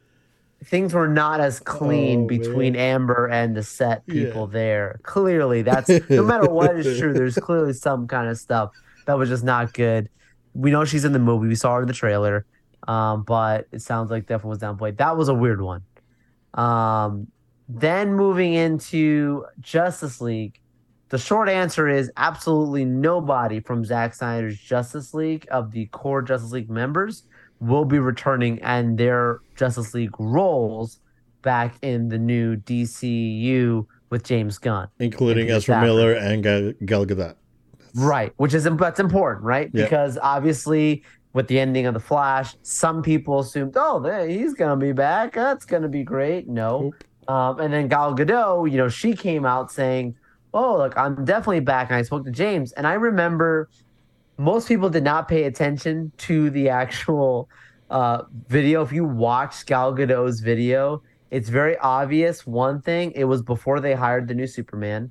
things were not as clean Oh, between man. Amber and the set Yeah. people there. Clearly, that's no matter what is true. There's clearly some kind of stuff that was just not good. We know she's in the movie. We saw her in the trailer, um, but it sounds like definitely was downplayed. That was a weird one. Um, then moving into Justice League, the short answer is absolutely nobody from Zack Snyder's Justice League of the core Justice League members will be returning and their Justice League roles back in the new DCU with James Gunn. including Ezra Stafford. Miller and Gal, Gal Gadot. Right, which is that's important, right? Yeah. Because obviously, with the ending of the Flash, some people assumed, oh, he's gonna be back. That's gonna be great. No, um, and then Gal Gadot, you know, she came out saying, "Oh, look, I'm definitely back." And I spoke to James, and I remember most people did not pay attention to the actual uh, video. If you watch Gal Gadot's video, it's very obvious. One thing, it was before they hired the new Superman.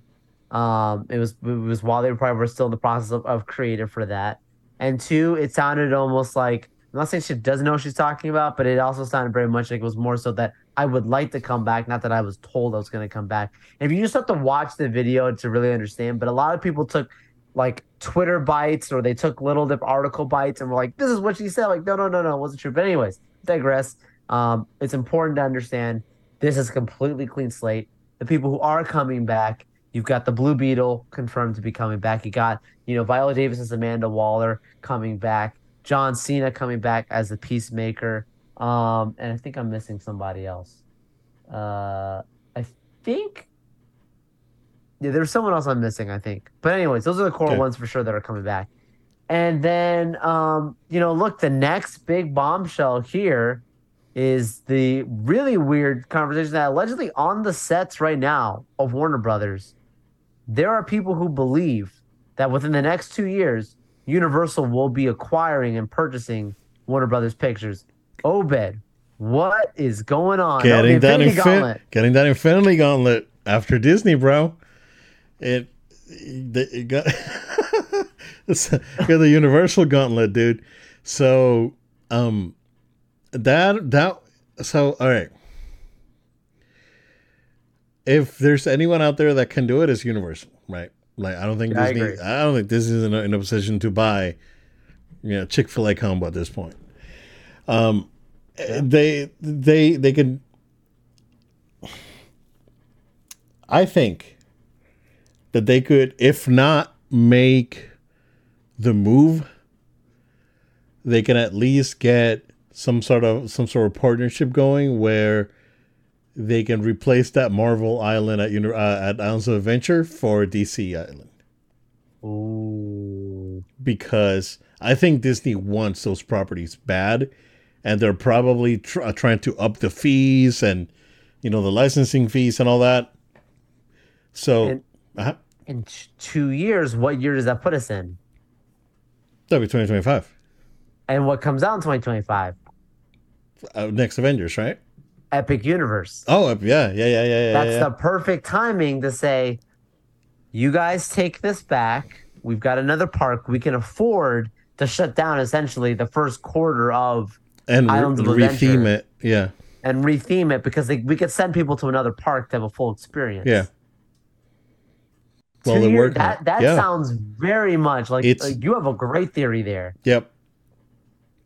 Um, it was it was while they probably were still in the process of, of creative for that. And two, it sounded almost like I'm not saying she doesn't know what she's talking about, but it also sounded very much like it was more so that I would like to come back, not that I was told I was going to come back. And if you just have to watch the video to really understand, but a lot of people took like Twitter bites or they took little dip article bites and were like, "This is what she said." Like, no, no, no, no, it wasn't true. But anyways, digress. Um, it's important to understand this is completely clean slate. The people who are coming back, you've got the Blue Beetle confirmed to be coming back. You got you know Viola Davis as Amanda Waller coming back. John Cena coming back as the Peacemaker. Um, and I think I'm missing somebody else. Uh, I think. Yeah, there's someone else I'm missing, I think. But anyways, those are the core Okay. ones for sure that are coming back. And then, um, you know, look, the next big bombshell here is the really weird conversation that allegedly on the sets right now of Warner Brothers, there are people who believe that within the next two years, Universal will be acquiring and purchasing Warner Brothers Pictures. Obed, what is going on? Getting that Infinity infin- Gauntlet. getting that Infinity Gauntlet after Disney, bro. It, it, got got the Universal Gauntlet, dude. So, um, that that so all right. If there's anyone out there that can do it, it's Universal, right? Like I don't think Yeah, I Disney. agree. I, don't think Disney's in a, in a position to buy, you know, Chick Fil A combo at this point. Um, they they they can. I think that they could, if not make the move, they can at least get some sort of some sort of partnership going where they can replace that Marvel Island at uh, at Islands of Adventure for DC Island Ooh. because I think Disney wants those properties bad, and they're probably tr- uh, trying to up the fees and you know the licensing fees and all that. So And- uh In t- two years, what year does that put us in? that'll be twenty twenty five. And what comes out in 2025? Uh, next Avengers, right? Epic Universe. Oh yeah, yeah, yeah, yeah, yeah. That's yeah. the perfect timing to say, you guys take this back. We've got another park. We can afford to shut down essentially the first quarter of and re- Islands of retheme Adventure. it. Yeah, and retheme it because they, we could send people to another park to have a full experience. yeah. Well, Two they're year- working. that that yeah. sounds very much like, It's- like you have a great theory there. Yep.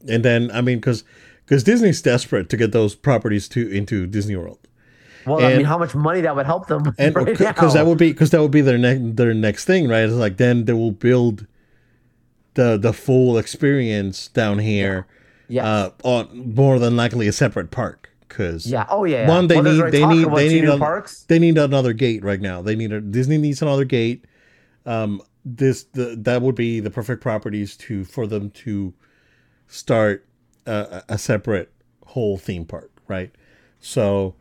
And then I mean, because because Disney's desperate to get those properties to into Disney World. Well, I mean, how much money that would help them and because now. that would be because that would be their next their next thing, right? It's like then they will build the the full experience down here, yes. uh, on more than likely a separate park. Because yeah. Oh yeah. one, they Well, need they need they need a, parks. they need another gate right now. They need a Disney needs another gate. Um, this the that would be the perfect properties to for them to start a, a separate whole theme park, right? So,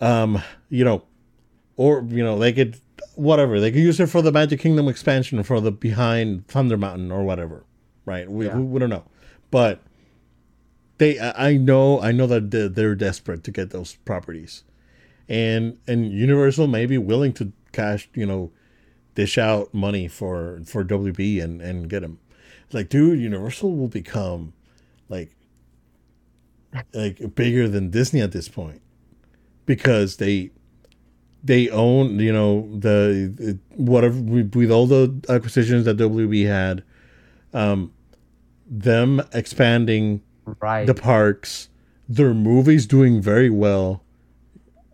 um, you know, or you know, they could whatever they could use it for the Magic Kingdom expansion for the behind Thunder Mountain or whatever, right? We, Yeah. we, we don't know, but they I know I know that they're, they're desperate to get those properties, and and Universal may be willing to cash you know dish out money for for WB and and get them. Like, dude, Universal will become like like bigger than Disney at this point because they they own you know the whatever with all the acquisitions that WB had, um, them expanding right the parks, their movies doing very well.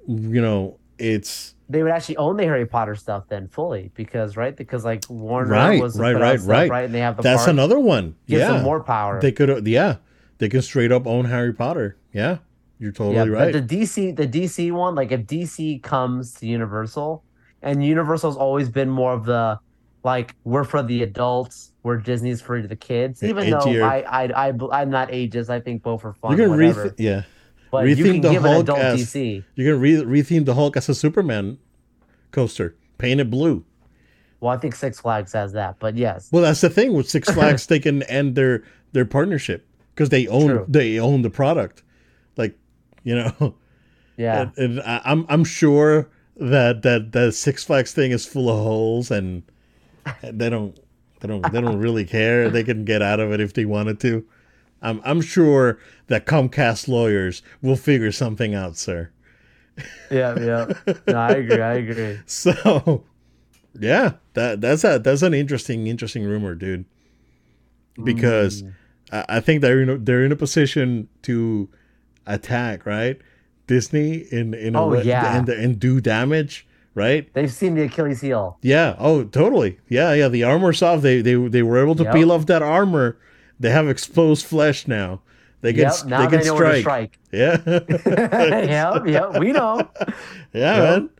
You know, it's they would actually own the Harry Potter stuff then fully because right because like Warner Right, was right, right, stuff, right. right and they have the that's another one. gives yeah, more power. they could. Yeah, they can straight up own Harry Potter. Yeah, you're totally yeah, right. but the DC the DC one like if DC comes to Universal and Universal's always been more of the like we're for the adults where Disney's for the kids even though I I I I'm not ageist I think both are fun you're gonna whatever reth- yeah. but you can the give an Hulk adult as- DC You're gonna re- retheme the Hulk as a Superman coaster, paint it blue. well I think Six Flags has that but yes Well, that's the thing with Six Flags. they can end their their partnership because they own True. they own the product. Like, you know, yeah and, and I, I'm I'm sure that that that Six Flags thing is full of holes, and they don't they don't they don't really care. They can get out of it if they wanted to. I'm I'm sure that Comcast lawyers will figure something out, sir. yeah yeah no, I agree I agree So, yeah, that that's a that's an interesting interesting rumor, dude. Because Mm. I, I think they're in a, they're in a position to attack, right? Disney in in a Oh, way- yeah. and and do damage, right? they've seen the Achilles heel Yeah. Oh, totally. Yeah, yeah. The armor's off. They they they were able to Yep. peel off that armor. They have exposed flesh now. They can yep now they can strike. strike Yeah. yep yep we know yeah, Yep. man.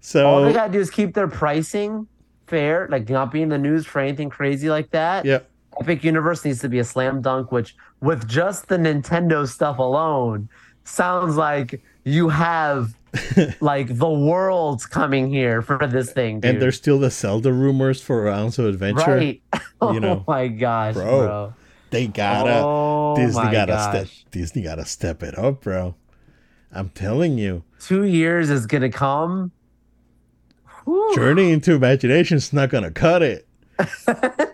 So All they gotta do is keep their pricing fair, like not be in the news for anything crazy like that. yeah. Epic Universe needs to be a slam dunk, which with just the Nintendo stuff alone, sounds like you have like the world's coming here for this thing, dude. And there's still the Zelda rumors for Islands of Adventure. right. oh know. my gosh, Bro, bro. They gotta oh Disney gotta gosh. step Disney gotta step it up, bro. I'm telling you. Two years is gonna come. Whew. Journey into Imagination's not gonna cut it.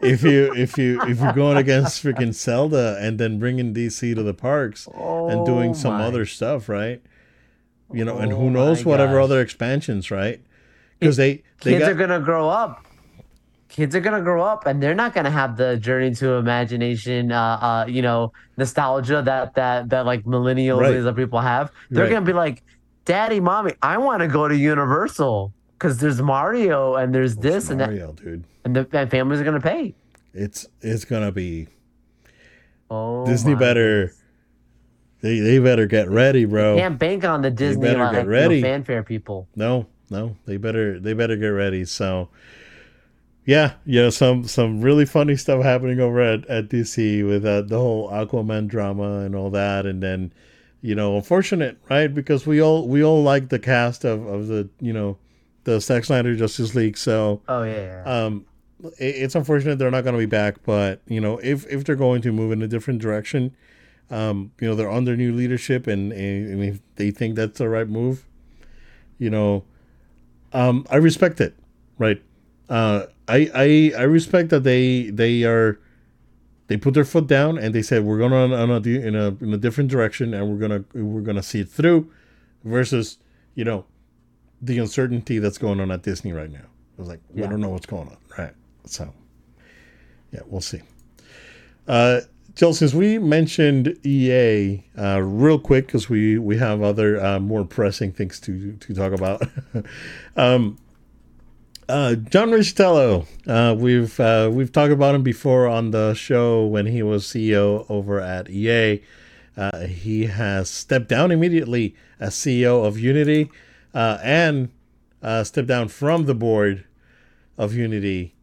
if you if you if you're going against freaking Zelda and then bringing DC to the parks and doing Oh some my other stuff, right? You know, and Oh who knows whatever gosh. other expansions, right? Because they they kids got are gonna grow up. Kids are gonna grow up, and they're not gonna have the journey to imagination, uh, uh, you know, nostalgia that that that like millennials Right. and people have. They're Right. gonna be like, "Daddy, mommy, I want to go to Universal because there's Mario and there's this and that, Mario, dude. and the and families are gonna pay." It's it's gonna be Oh, Disney better goodness. They they better get ready, bro. can't bank on the Disney better like get you know, ready. fanfare people. No, no, they better they better get ready. So yeah, yeah, some some really funny stuff happening over at, at DC with uh, the whole Aquaman drama and all that, and then you know, unfortunate, right? Because we all we all like the cast of of the you know the Zack Snyder Justice League, so Oh yeah, yeah. um, it, it's unfortunate they're not going to be back. But you know, if if they're going to move in a different direction, um, you know, they're under new leadership, and, and if they think that's the right move, you know, um, I respect it, right? Uh, I I I respect that they they are they put their foot down and they said we're going on, on a, in a in a different direction and we're gonna we're gonna see it through, versus you know the uncertainty that's going on at Disney right now. I was like, we don't know what's going on, right? So, yeah, we'll see. Uh, Jill, since we mentioned EA uh, real quick because we we have other uh, more pressing things to to talk about. um, uh, John Riccitiello, uh, we've uh, we've talked about him before on the show when he was CEO over at EA. Uh, he has stepped down immediately as CEO of Unity and stepped down from the board of Unity.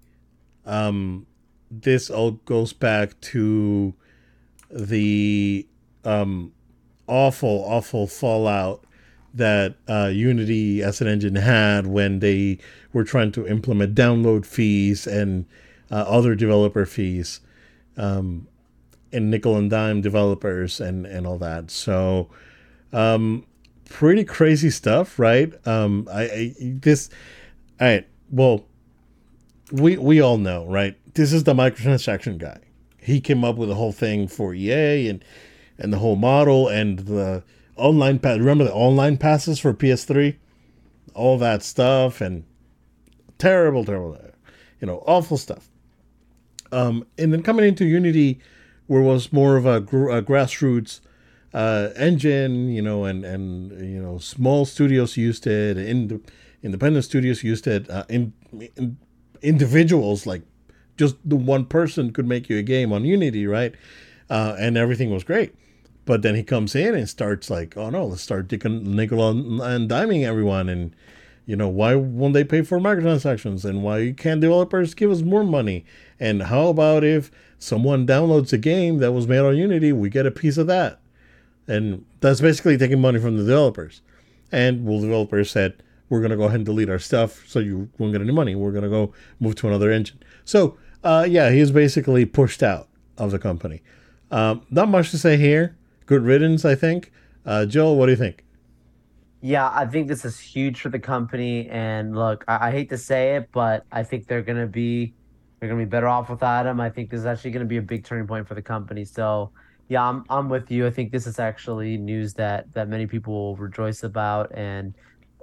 Um, this all goes back to the um, awful, awful fallout that uh, Unity as an engine had when they were trying to implement download fees and uh, other developer fees um, and nickel and dime developers and, and all that. So, um, pretty crazy stuff, right? Um, I, I this, all right. Well, we we all know, right? This is the microtransaction guy. He came up with the whole thing for EA, and and the whole model and the online pass. Remember the online passes for PS3, all that stuff, and terrible, terrible, you know, awful stuff. Um, and then coming into Unity, where was more of a, gr- a grassroots uh, engine, you know, and and you know, small studios used it, ind- independent studios used it, uh, in, in, individuals like just the one person could make you a game on Unity, right? Uh, and everything was great. But then he comes in and starts like, oh no, let's start dicking, nickel and diming everyone, and you know why won't they pay for microtransactions, and why can't developers give us more money, and how about if someone downloads a game that was made on Unity, we get a piece of that, and that's basically taking money from the developers. And well, developers said, we're going to go ahead and delete our stuff so you won't get any money. We're going to go move to another engine. So, uh, yeah, he's basically pushed out of the company. Um, not much to say here. Good riddance, I think. Uh, Joel, what do you think? Yeah, I think this is huge for the company. And look, I, I hate to say it, but I think they're gonna be they're gonna be better off without him. I think this is actually gonna be a big turning point for the company. So yeah, I'm I'm with you. I think this is actually news that that many people will rejoice about and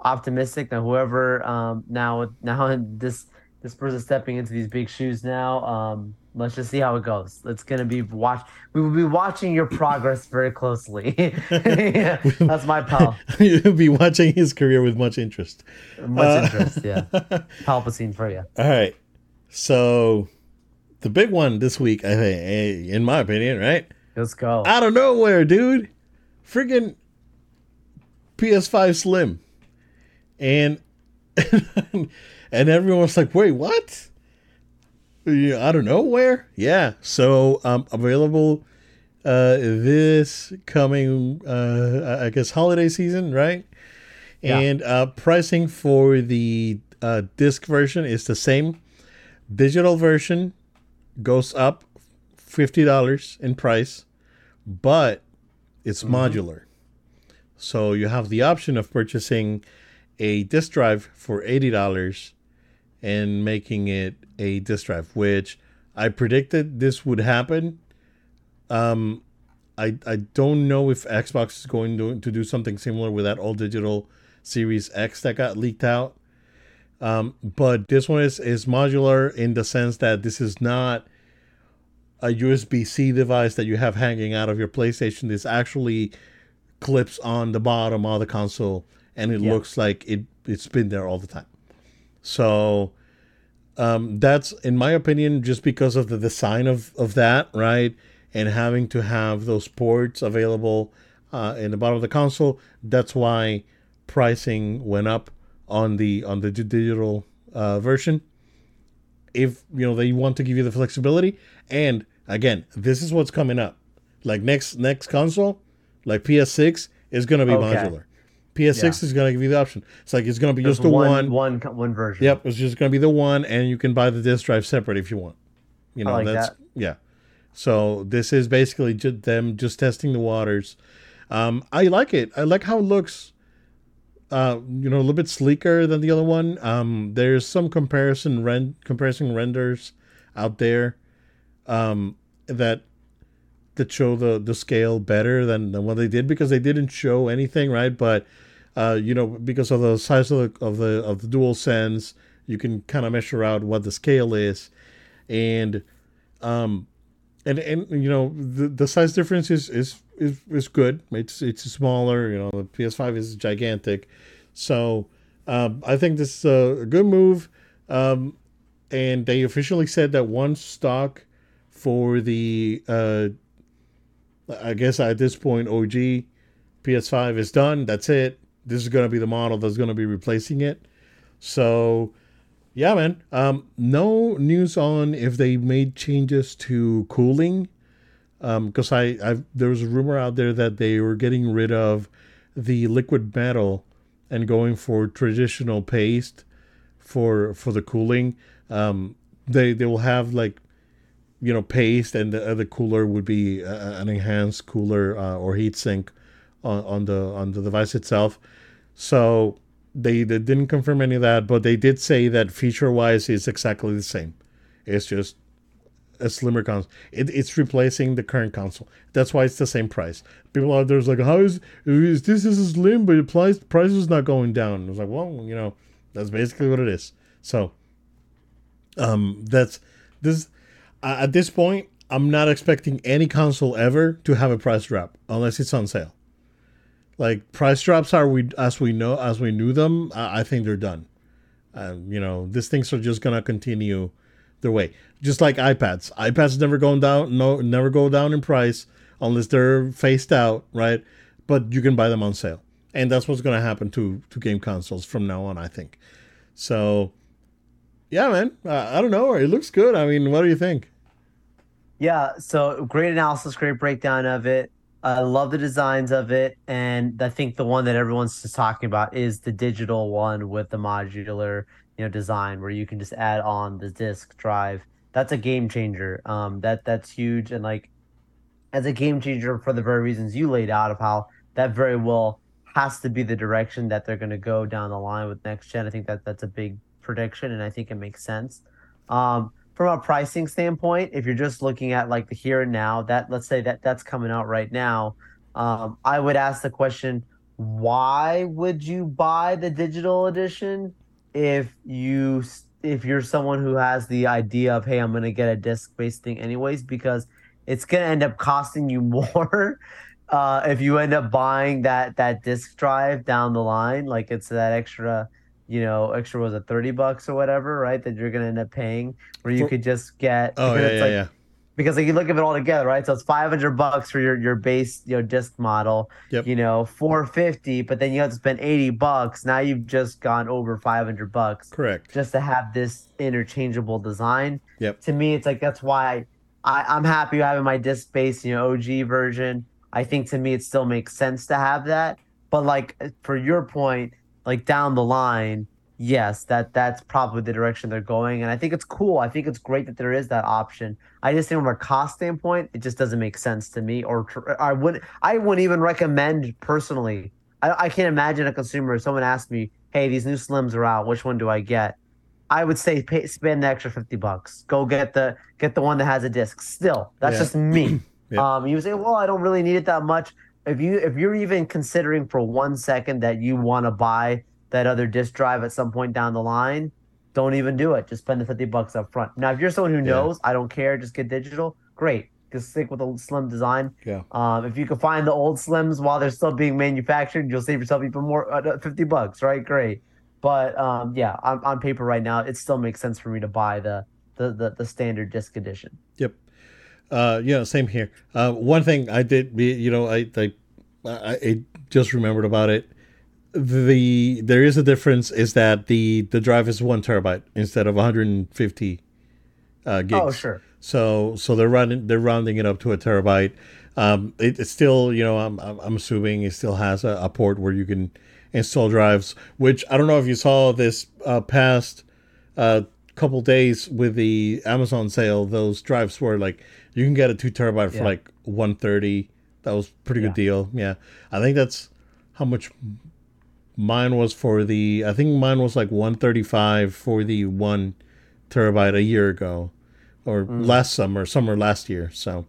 optimistic that whoever um now now this this person stepping into these big shoes now. Um let's just see how it goes. It's gonna be watch we will be watching your progress very closely. Yeah, that's my pal. You'll be watching his career with much interest. Much uh, interest yeah. Palpatine for you all right. So the big one this week i think eh, in my opinion right? Let's go. Out of nowhere dude. Freaking ps5 slim. And and everyone was like, "Wait, what?" Yeah, I don't know where. Yeah, so um, available uh, this coming, uh, I guess, holiday season, right? Yeah. And uh, pricing for the uh, disc version is the same. Digital version goes up fifty dollars in price, but it's mm-hmm. modular. So you have the option of purchasing a disk drive for eighty dollars and making it a disk drive, which I predicted this would happen. Um, I I don't know if Xbox is going to, to do something similar with that all digital Series X that got leaked out. Um, but this one is is modular in the sense that this is not a USB C device that you have hanging out of your PlayStation. This actually clips on the bottom of the console and it yeah. looks like it it's been there all the time. So um, that's in my opinion just because of the design of of that right and having to have those ports available uh, in the bottom of the console. That's why pricing went up on the on the digital uh, version. If you know they want to give you the flexibility, and again, this is what's coming up. Like next next console, like PS6 is going to be okay. modular. PS6 yeah. is going to give you the option. It's like it's going to be There's just the one, one, one, one version. Yep, it's just going to be the one, and you can buy the disc drive separate if you want. You know, like that's that. yeah. So this is basically just them just testing the waters. Um, I like it. I like how it looks. Uh, you know, a little bit sleeker than the other one. Um, there's some comparison rend comparison renders out there um, that that show the the scale better than, than what they did because they didn't show anything right? But uh, you know because of the size of the of the of the DualSense you can kind of measure out what the scale is. And um and and you know the, the size difference is, is is is good. It's it's smaller you know the ps5 is gigantic. So um, i think this is a good move. Um, and they officially said that one stock for the uh, I guess at this point, OG PS5 is done. That's it. This is going to be the model that's going to be replacing it. So, yeah, man. Um, no news on if they made changes to cooling. Because um, I, I, there was a rumor out there that they were getting rid of the liquid metal and going for traditional paste for for the cooling. Um, they they will have like you know paste and the other cooler would be uh, an enhanced cooler uh, or heat sink on, on the on the device itself so they, they didn't confirm any of that but they did say that feature wise it's exactly the same it's just a slimmer console. It, it's replacing the current console. That's why it's the same price. People out there's like, how is, is this is slim, but the price price is not going down. It's like, well, you know, that's basically what it is. So, um, that's this. Uh, at this point, I'm not expecting any console ever to have a price drop unless it's on sale. Like price drops are we as we know as we knew them. I, think they're done. Um, you know, these things are just gonna continue their way, just like iPads. iPads never going down, no, never go down in price unless they're phased out, right? But you can buy them on sale, and that's what's gonna happen to to game consoles from now on. I think. So, yeah, man. Uh, I don't know. It looks good. I mean, what do you think? Yeah, so great analysis, great breakdown of it. I love the designs of it, and I think the one that everyone's just talking about is the digital one with the modular, you know, design where you can just add on the disk drive. That's a game changer. Um, that that's huge, and like as a game changer for the very reasons you laid out of how that very well has to be the direction that they're going to go down the line with next gen. I think that that's a big prediction, and I think it makes sense. Um, from a pricing standpoint, if you're just looking at like the here and now, that let's say that that's coming out right now, um, I would ask the question, why would you buy the digital edition if you if you're someone who has the idea of hey, I'm gonna get a disc based thing anyways because it's gonna end up costing you more uh, if you end up buying that that disc drive down the line, like it's that extra you know, extra was it thirty bucks or whatever, right? That you're gonna end up paying, where you for, could just get. Oh yeah, yeah, like, yeah. Because like you look at it all together, right? So it's five hundred bucks for your your base, you know, disc model. Yep. You know, four fifty, but then you have to spend eighty bucks. Now you've just gone over five hundred bucks. Correct. Just to have this interchangeable design. Yep. To me, it's like that's why I, I'm happy having my disc based, you know, OG version. I think to me it still makes sense to have that. But like for your point, like down the line, yes, that that's probably the direction they're going, and I think it's cool. I think it's great that there is that option. I just think from a cost standpoint, it just doesn't make sense to me. Or I wouldn't I wouldn't even recommend personally. I, I can't imagine a consumer. If someone asked me, "Hey, these new Slims are out. Which one do I get?" I would say pay, spend the extra fifty bucks. Go get the get the one that has a disc. Still, that's yeah. just me. yeah. Um, you say, "Well, I don't really need it that much." If you if you're even considering for one second that you want to buy that other disk drive at some point down the line, don't even do it. Just spend the 50 bucks up front. Now, if you're someone who knows, yeah. I don't care, just get digital, great. Just stick with the slim design. Yeah. Um, if you can find the old slims while they're still being manufactured, you'll save yourself even more, uh, 50 bucks, right? Great. But um, yeah, on, on paper right now, it still makes sense for me to buy the the, the, the standard disc edition. Yep. Uh, yeah, same here. Uh, one thing I did, you know, I, I, I just remembered about it the there is a difference is that the the drive is one terabyte instead of 150 uh, gigs. Oh, sure. So so they're running they're rounding it up to a terabyte. Um, it, it's still you know I'm I'm assuming it still has a, a, port where you can install drives. Which I don't know if you saw this uh, past uh, couple days with the Amazon sale. Those drives were like you can get a two terabyte yeah. for like 130. That was pretty yeah. good deal. Yeah, I think that's how much mine was for the I think mine was like 135 for the 1 terabyte a year ago or mm. last summer, summer last year. So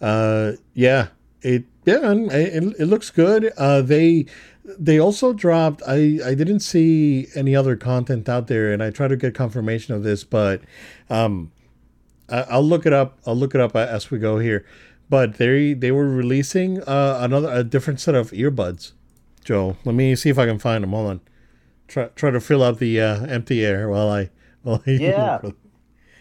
uh yeah, it yeah, it, it looks good. Uh they they also dropped I I didn't see any other content out there and I try to get confirmation of this, but um I, will look it up. I'll look it up as we go here. But they they were releasing uh, another a different set of earbuds Joe. Let me see if I can find them. Hold on. Try try to fill out the uh, empty air while I while I yeah.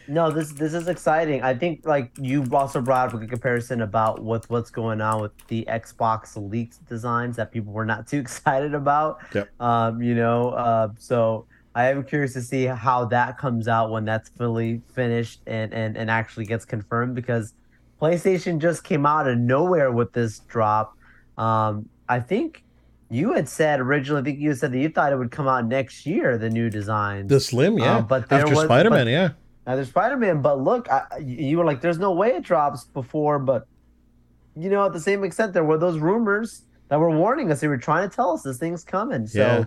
no, this this is exciting. I think like you also brought up a comparison about with what's going on with the Xbox leaked designs that people were not too excited about. Yep. Um, you know, uh, so I am curious to see how that comes out when that's fully finished and and and actually gets confirmed because PlayStation just came out of nowhere with this drop. Um, I think you had said originally, I think you said that you thought it would come out next year, the new design. The Slim, yeah. Uh, but after Spider Man, yeah. After Spider Man, but look, I, you were like, "There's no way it drops before," but you know, at the same extent, there were those rumors that were warning us. They were trying to tell us this thing's coming. So yeah.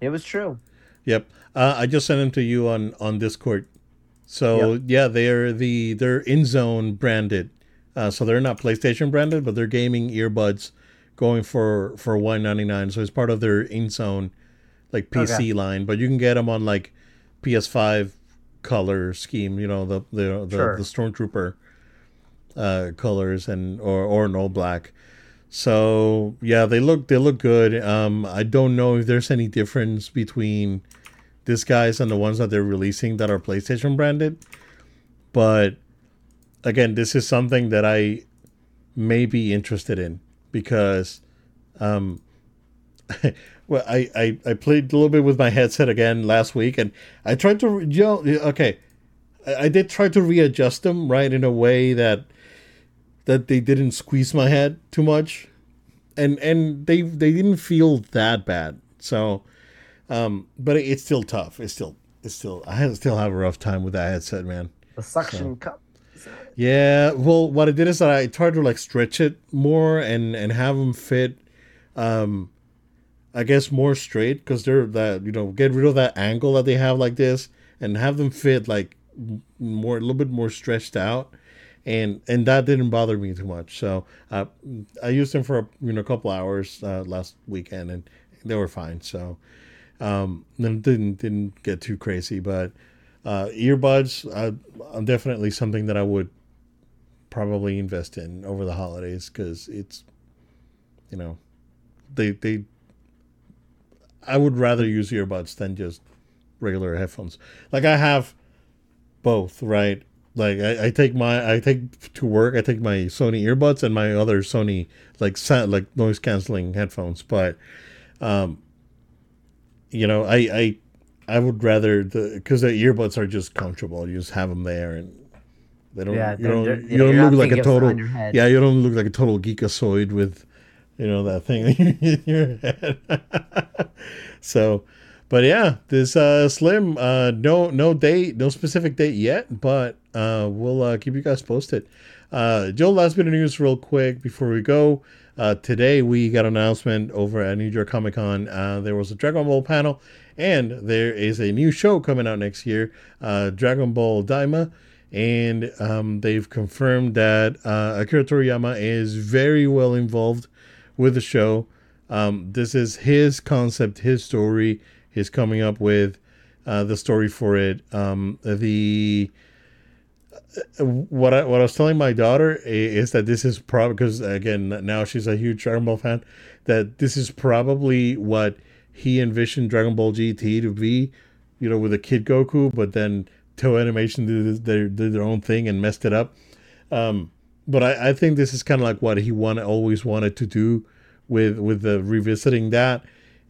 it was true. Yep. Uh, I just sent them to you on on Discord. So yep. yeah, they're the they're INZONE branded. Uh, so they're not PlayStation branded, but they're gaming earbuds going for for one ninety nine. So it's part of their INZONE like PC okay. line, but you can get them on like PS5 color scheme. You know the the the, sure. the Stormtrooper uh, colors and or or an all black. So yeah, they look they look good. Um, I don't know if there's any difference between this guys and the ones that they're releasing that are PlayStation branded, but again, this is something that I may be interested in because, um, well, I, I I played a little bit with my headset again last week, and I tried to you know okay, I, I did try to readjust them right in a way that that they didn't squeeze my head too much, and and they they didn't feel that bad. So, um, but it's still tough. It's still it's still I still have a rough time with that headset, man. The suction so. cup. Yeah, well, what I did is that I tried to like stretch it more and and have them fit, um, I guess more straight because they're that you know get rid of that angle that they have like this and have them fit like more a little bit more stretched out and and that didn't bother me too much. So uh, I used them for you know a couple hours uh, last weekend, and they were fine. So um, didn't didn't get too crazy, but uh, earbuds uh, definitely something that I would probably invest in over the holidays because it's you know they they I would rather use earbuds than just regular headphones. Like I have both, right? Like I, I, take my I take to work I take my Sony earbuds and my other Sony like sound like noise canceling headphones. But um, you know I I I would rather the because the earbuds are just comfortable. You just have them there and they don't. Yeah, you don't, you don't look like a total. Yeah, you don't look like a total geekasoid with, you know, that thing in your head. so, but yeah, this uh, Slim, uh, no no date, no specific date yet, but uh, we'll uh, keep you guys posted. Uh, Joe, last bit of news, real quick before we go. Uh, today we got an announcement over at New York Comic Con. Uh, there was a Dragon Ball panel, and there is a new show coming out next year, uh, Dragon Ball Daima, and um, they've confirmed that uh, Akira Toriyama is very well involved with the show. Um, this is his concept, his story is coming up with uh, the story for it. Um, the uh, what I what I was telling my daughter is that this is probably because again now she's a huge Dragon Ball fan. That this is probably what he envisioned Dragon Ball GT to be, you know, with a Kid Goku, but then Toei Animation did their did their own thing and messed it up. Um, but I, I think this is kind of like what he wanted always wanted to do with with the revisiting that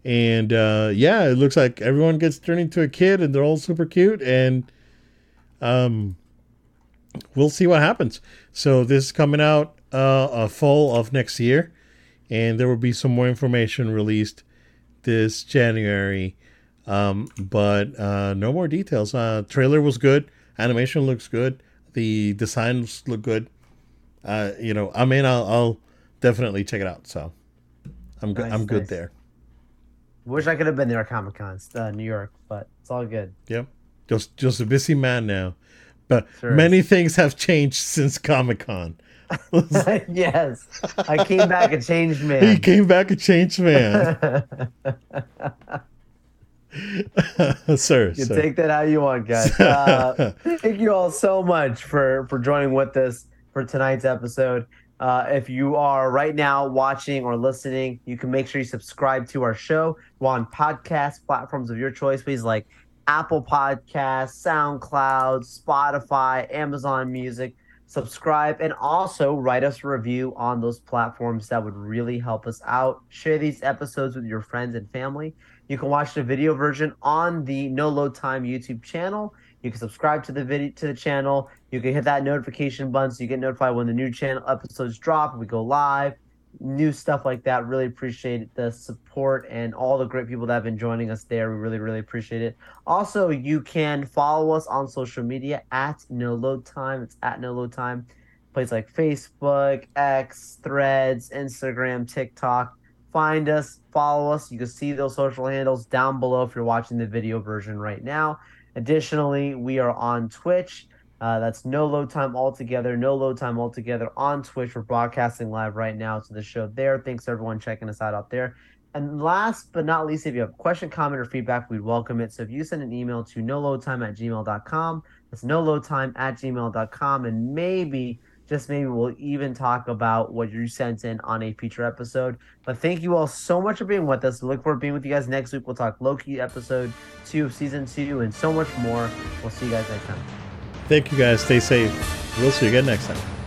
and uh, yeah, it looks like everyone gets turned into a kid, and they're all super cute, and um, we'll see what happens. So this is coming out uh, a fall of next year, and there will be some more information released this January. Um, but uh, no more details. Uh, trailer was good. Animation looks good. The designs look good. Uh, you know, I mean, I'll, I'll definitely check it out. So I'm good. Nice, I'm good nice. there. Wish I could have been there at Comic Con, uh, New York, but it's all good. Yep. Just just a busy man now. But sure many is. things have changed since Comic Con. yes. I came back a changed man. He came back a changed man. sir, you sir. take that how you want, guys. Uh, thank you all so much for for joining with us for tonight's episode. Uh, if you are right now watching or listening, you can make sure you subscribe to our show. We're on podcast platforms of your choice, please, like Apple Podcasts, SoundCloud, Spotify, Amazon Music. Subscribe and also write us a review on those platforms. That would really help us out. Share these episodes with your friends and family. You can watch the video version on the No Load Time YouTube channel. You can subscribe to the video to the channel. You can hit that notification button so you get notified when the new channel episodes drop. We go live, new stuff like that. Really appreciate the support and all the great people that have been joining us there. We really, really appreciate it. Also, you can follow us on social media at No Load Time. It's at No Load Time. Places like Facebook, X, Threads, Instagram, TikTok. Find us, follow us. You can see those social handles down below if you're watching the video version right now. Additionally, we are on Twitch. Uh, that's no load time altogether. No load time altogether on Twitch. We're broadcasting live right now to the show there. Thanks everyone checking us out out there. And last but not least, if you have a question, comment, or feedback, we'd welcome it. So if you send an email to no load time at gmail.com, that's no load time at gmail.com, and maybe just maybe we'll even talk about what you sent in on a future episode. But thank you all so much for being with us. Look forward to being with you guys next week. We'll talk Loki episode two of season two and so much more. We'll see you guys next time. Thank you guys. Stay safe. We'll see you again next time.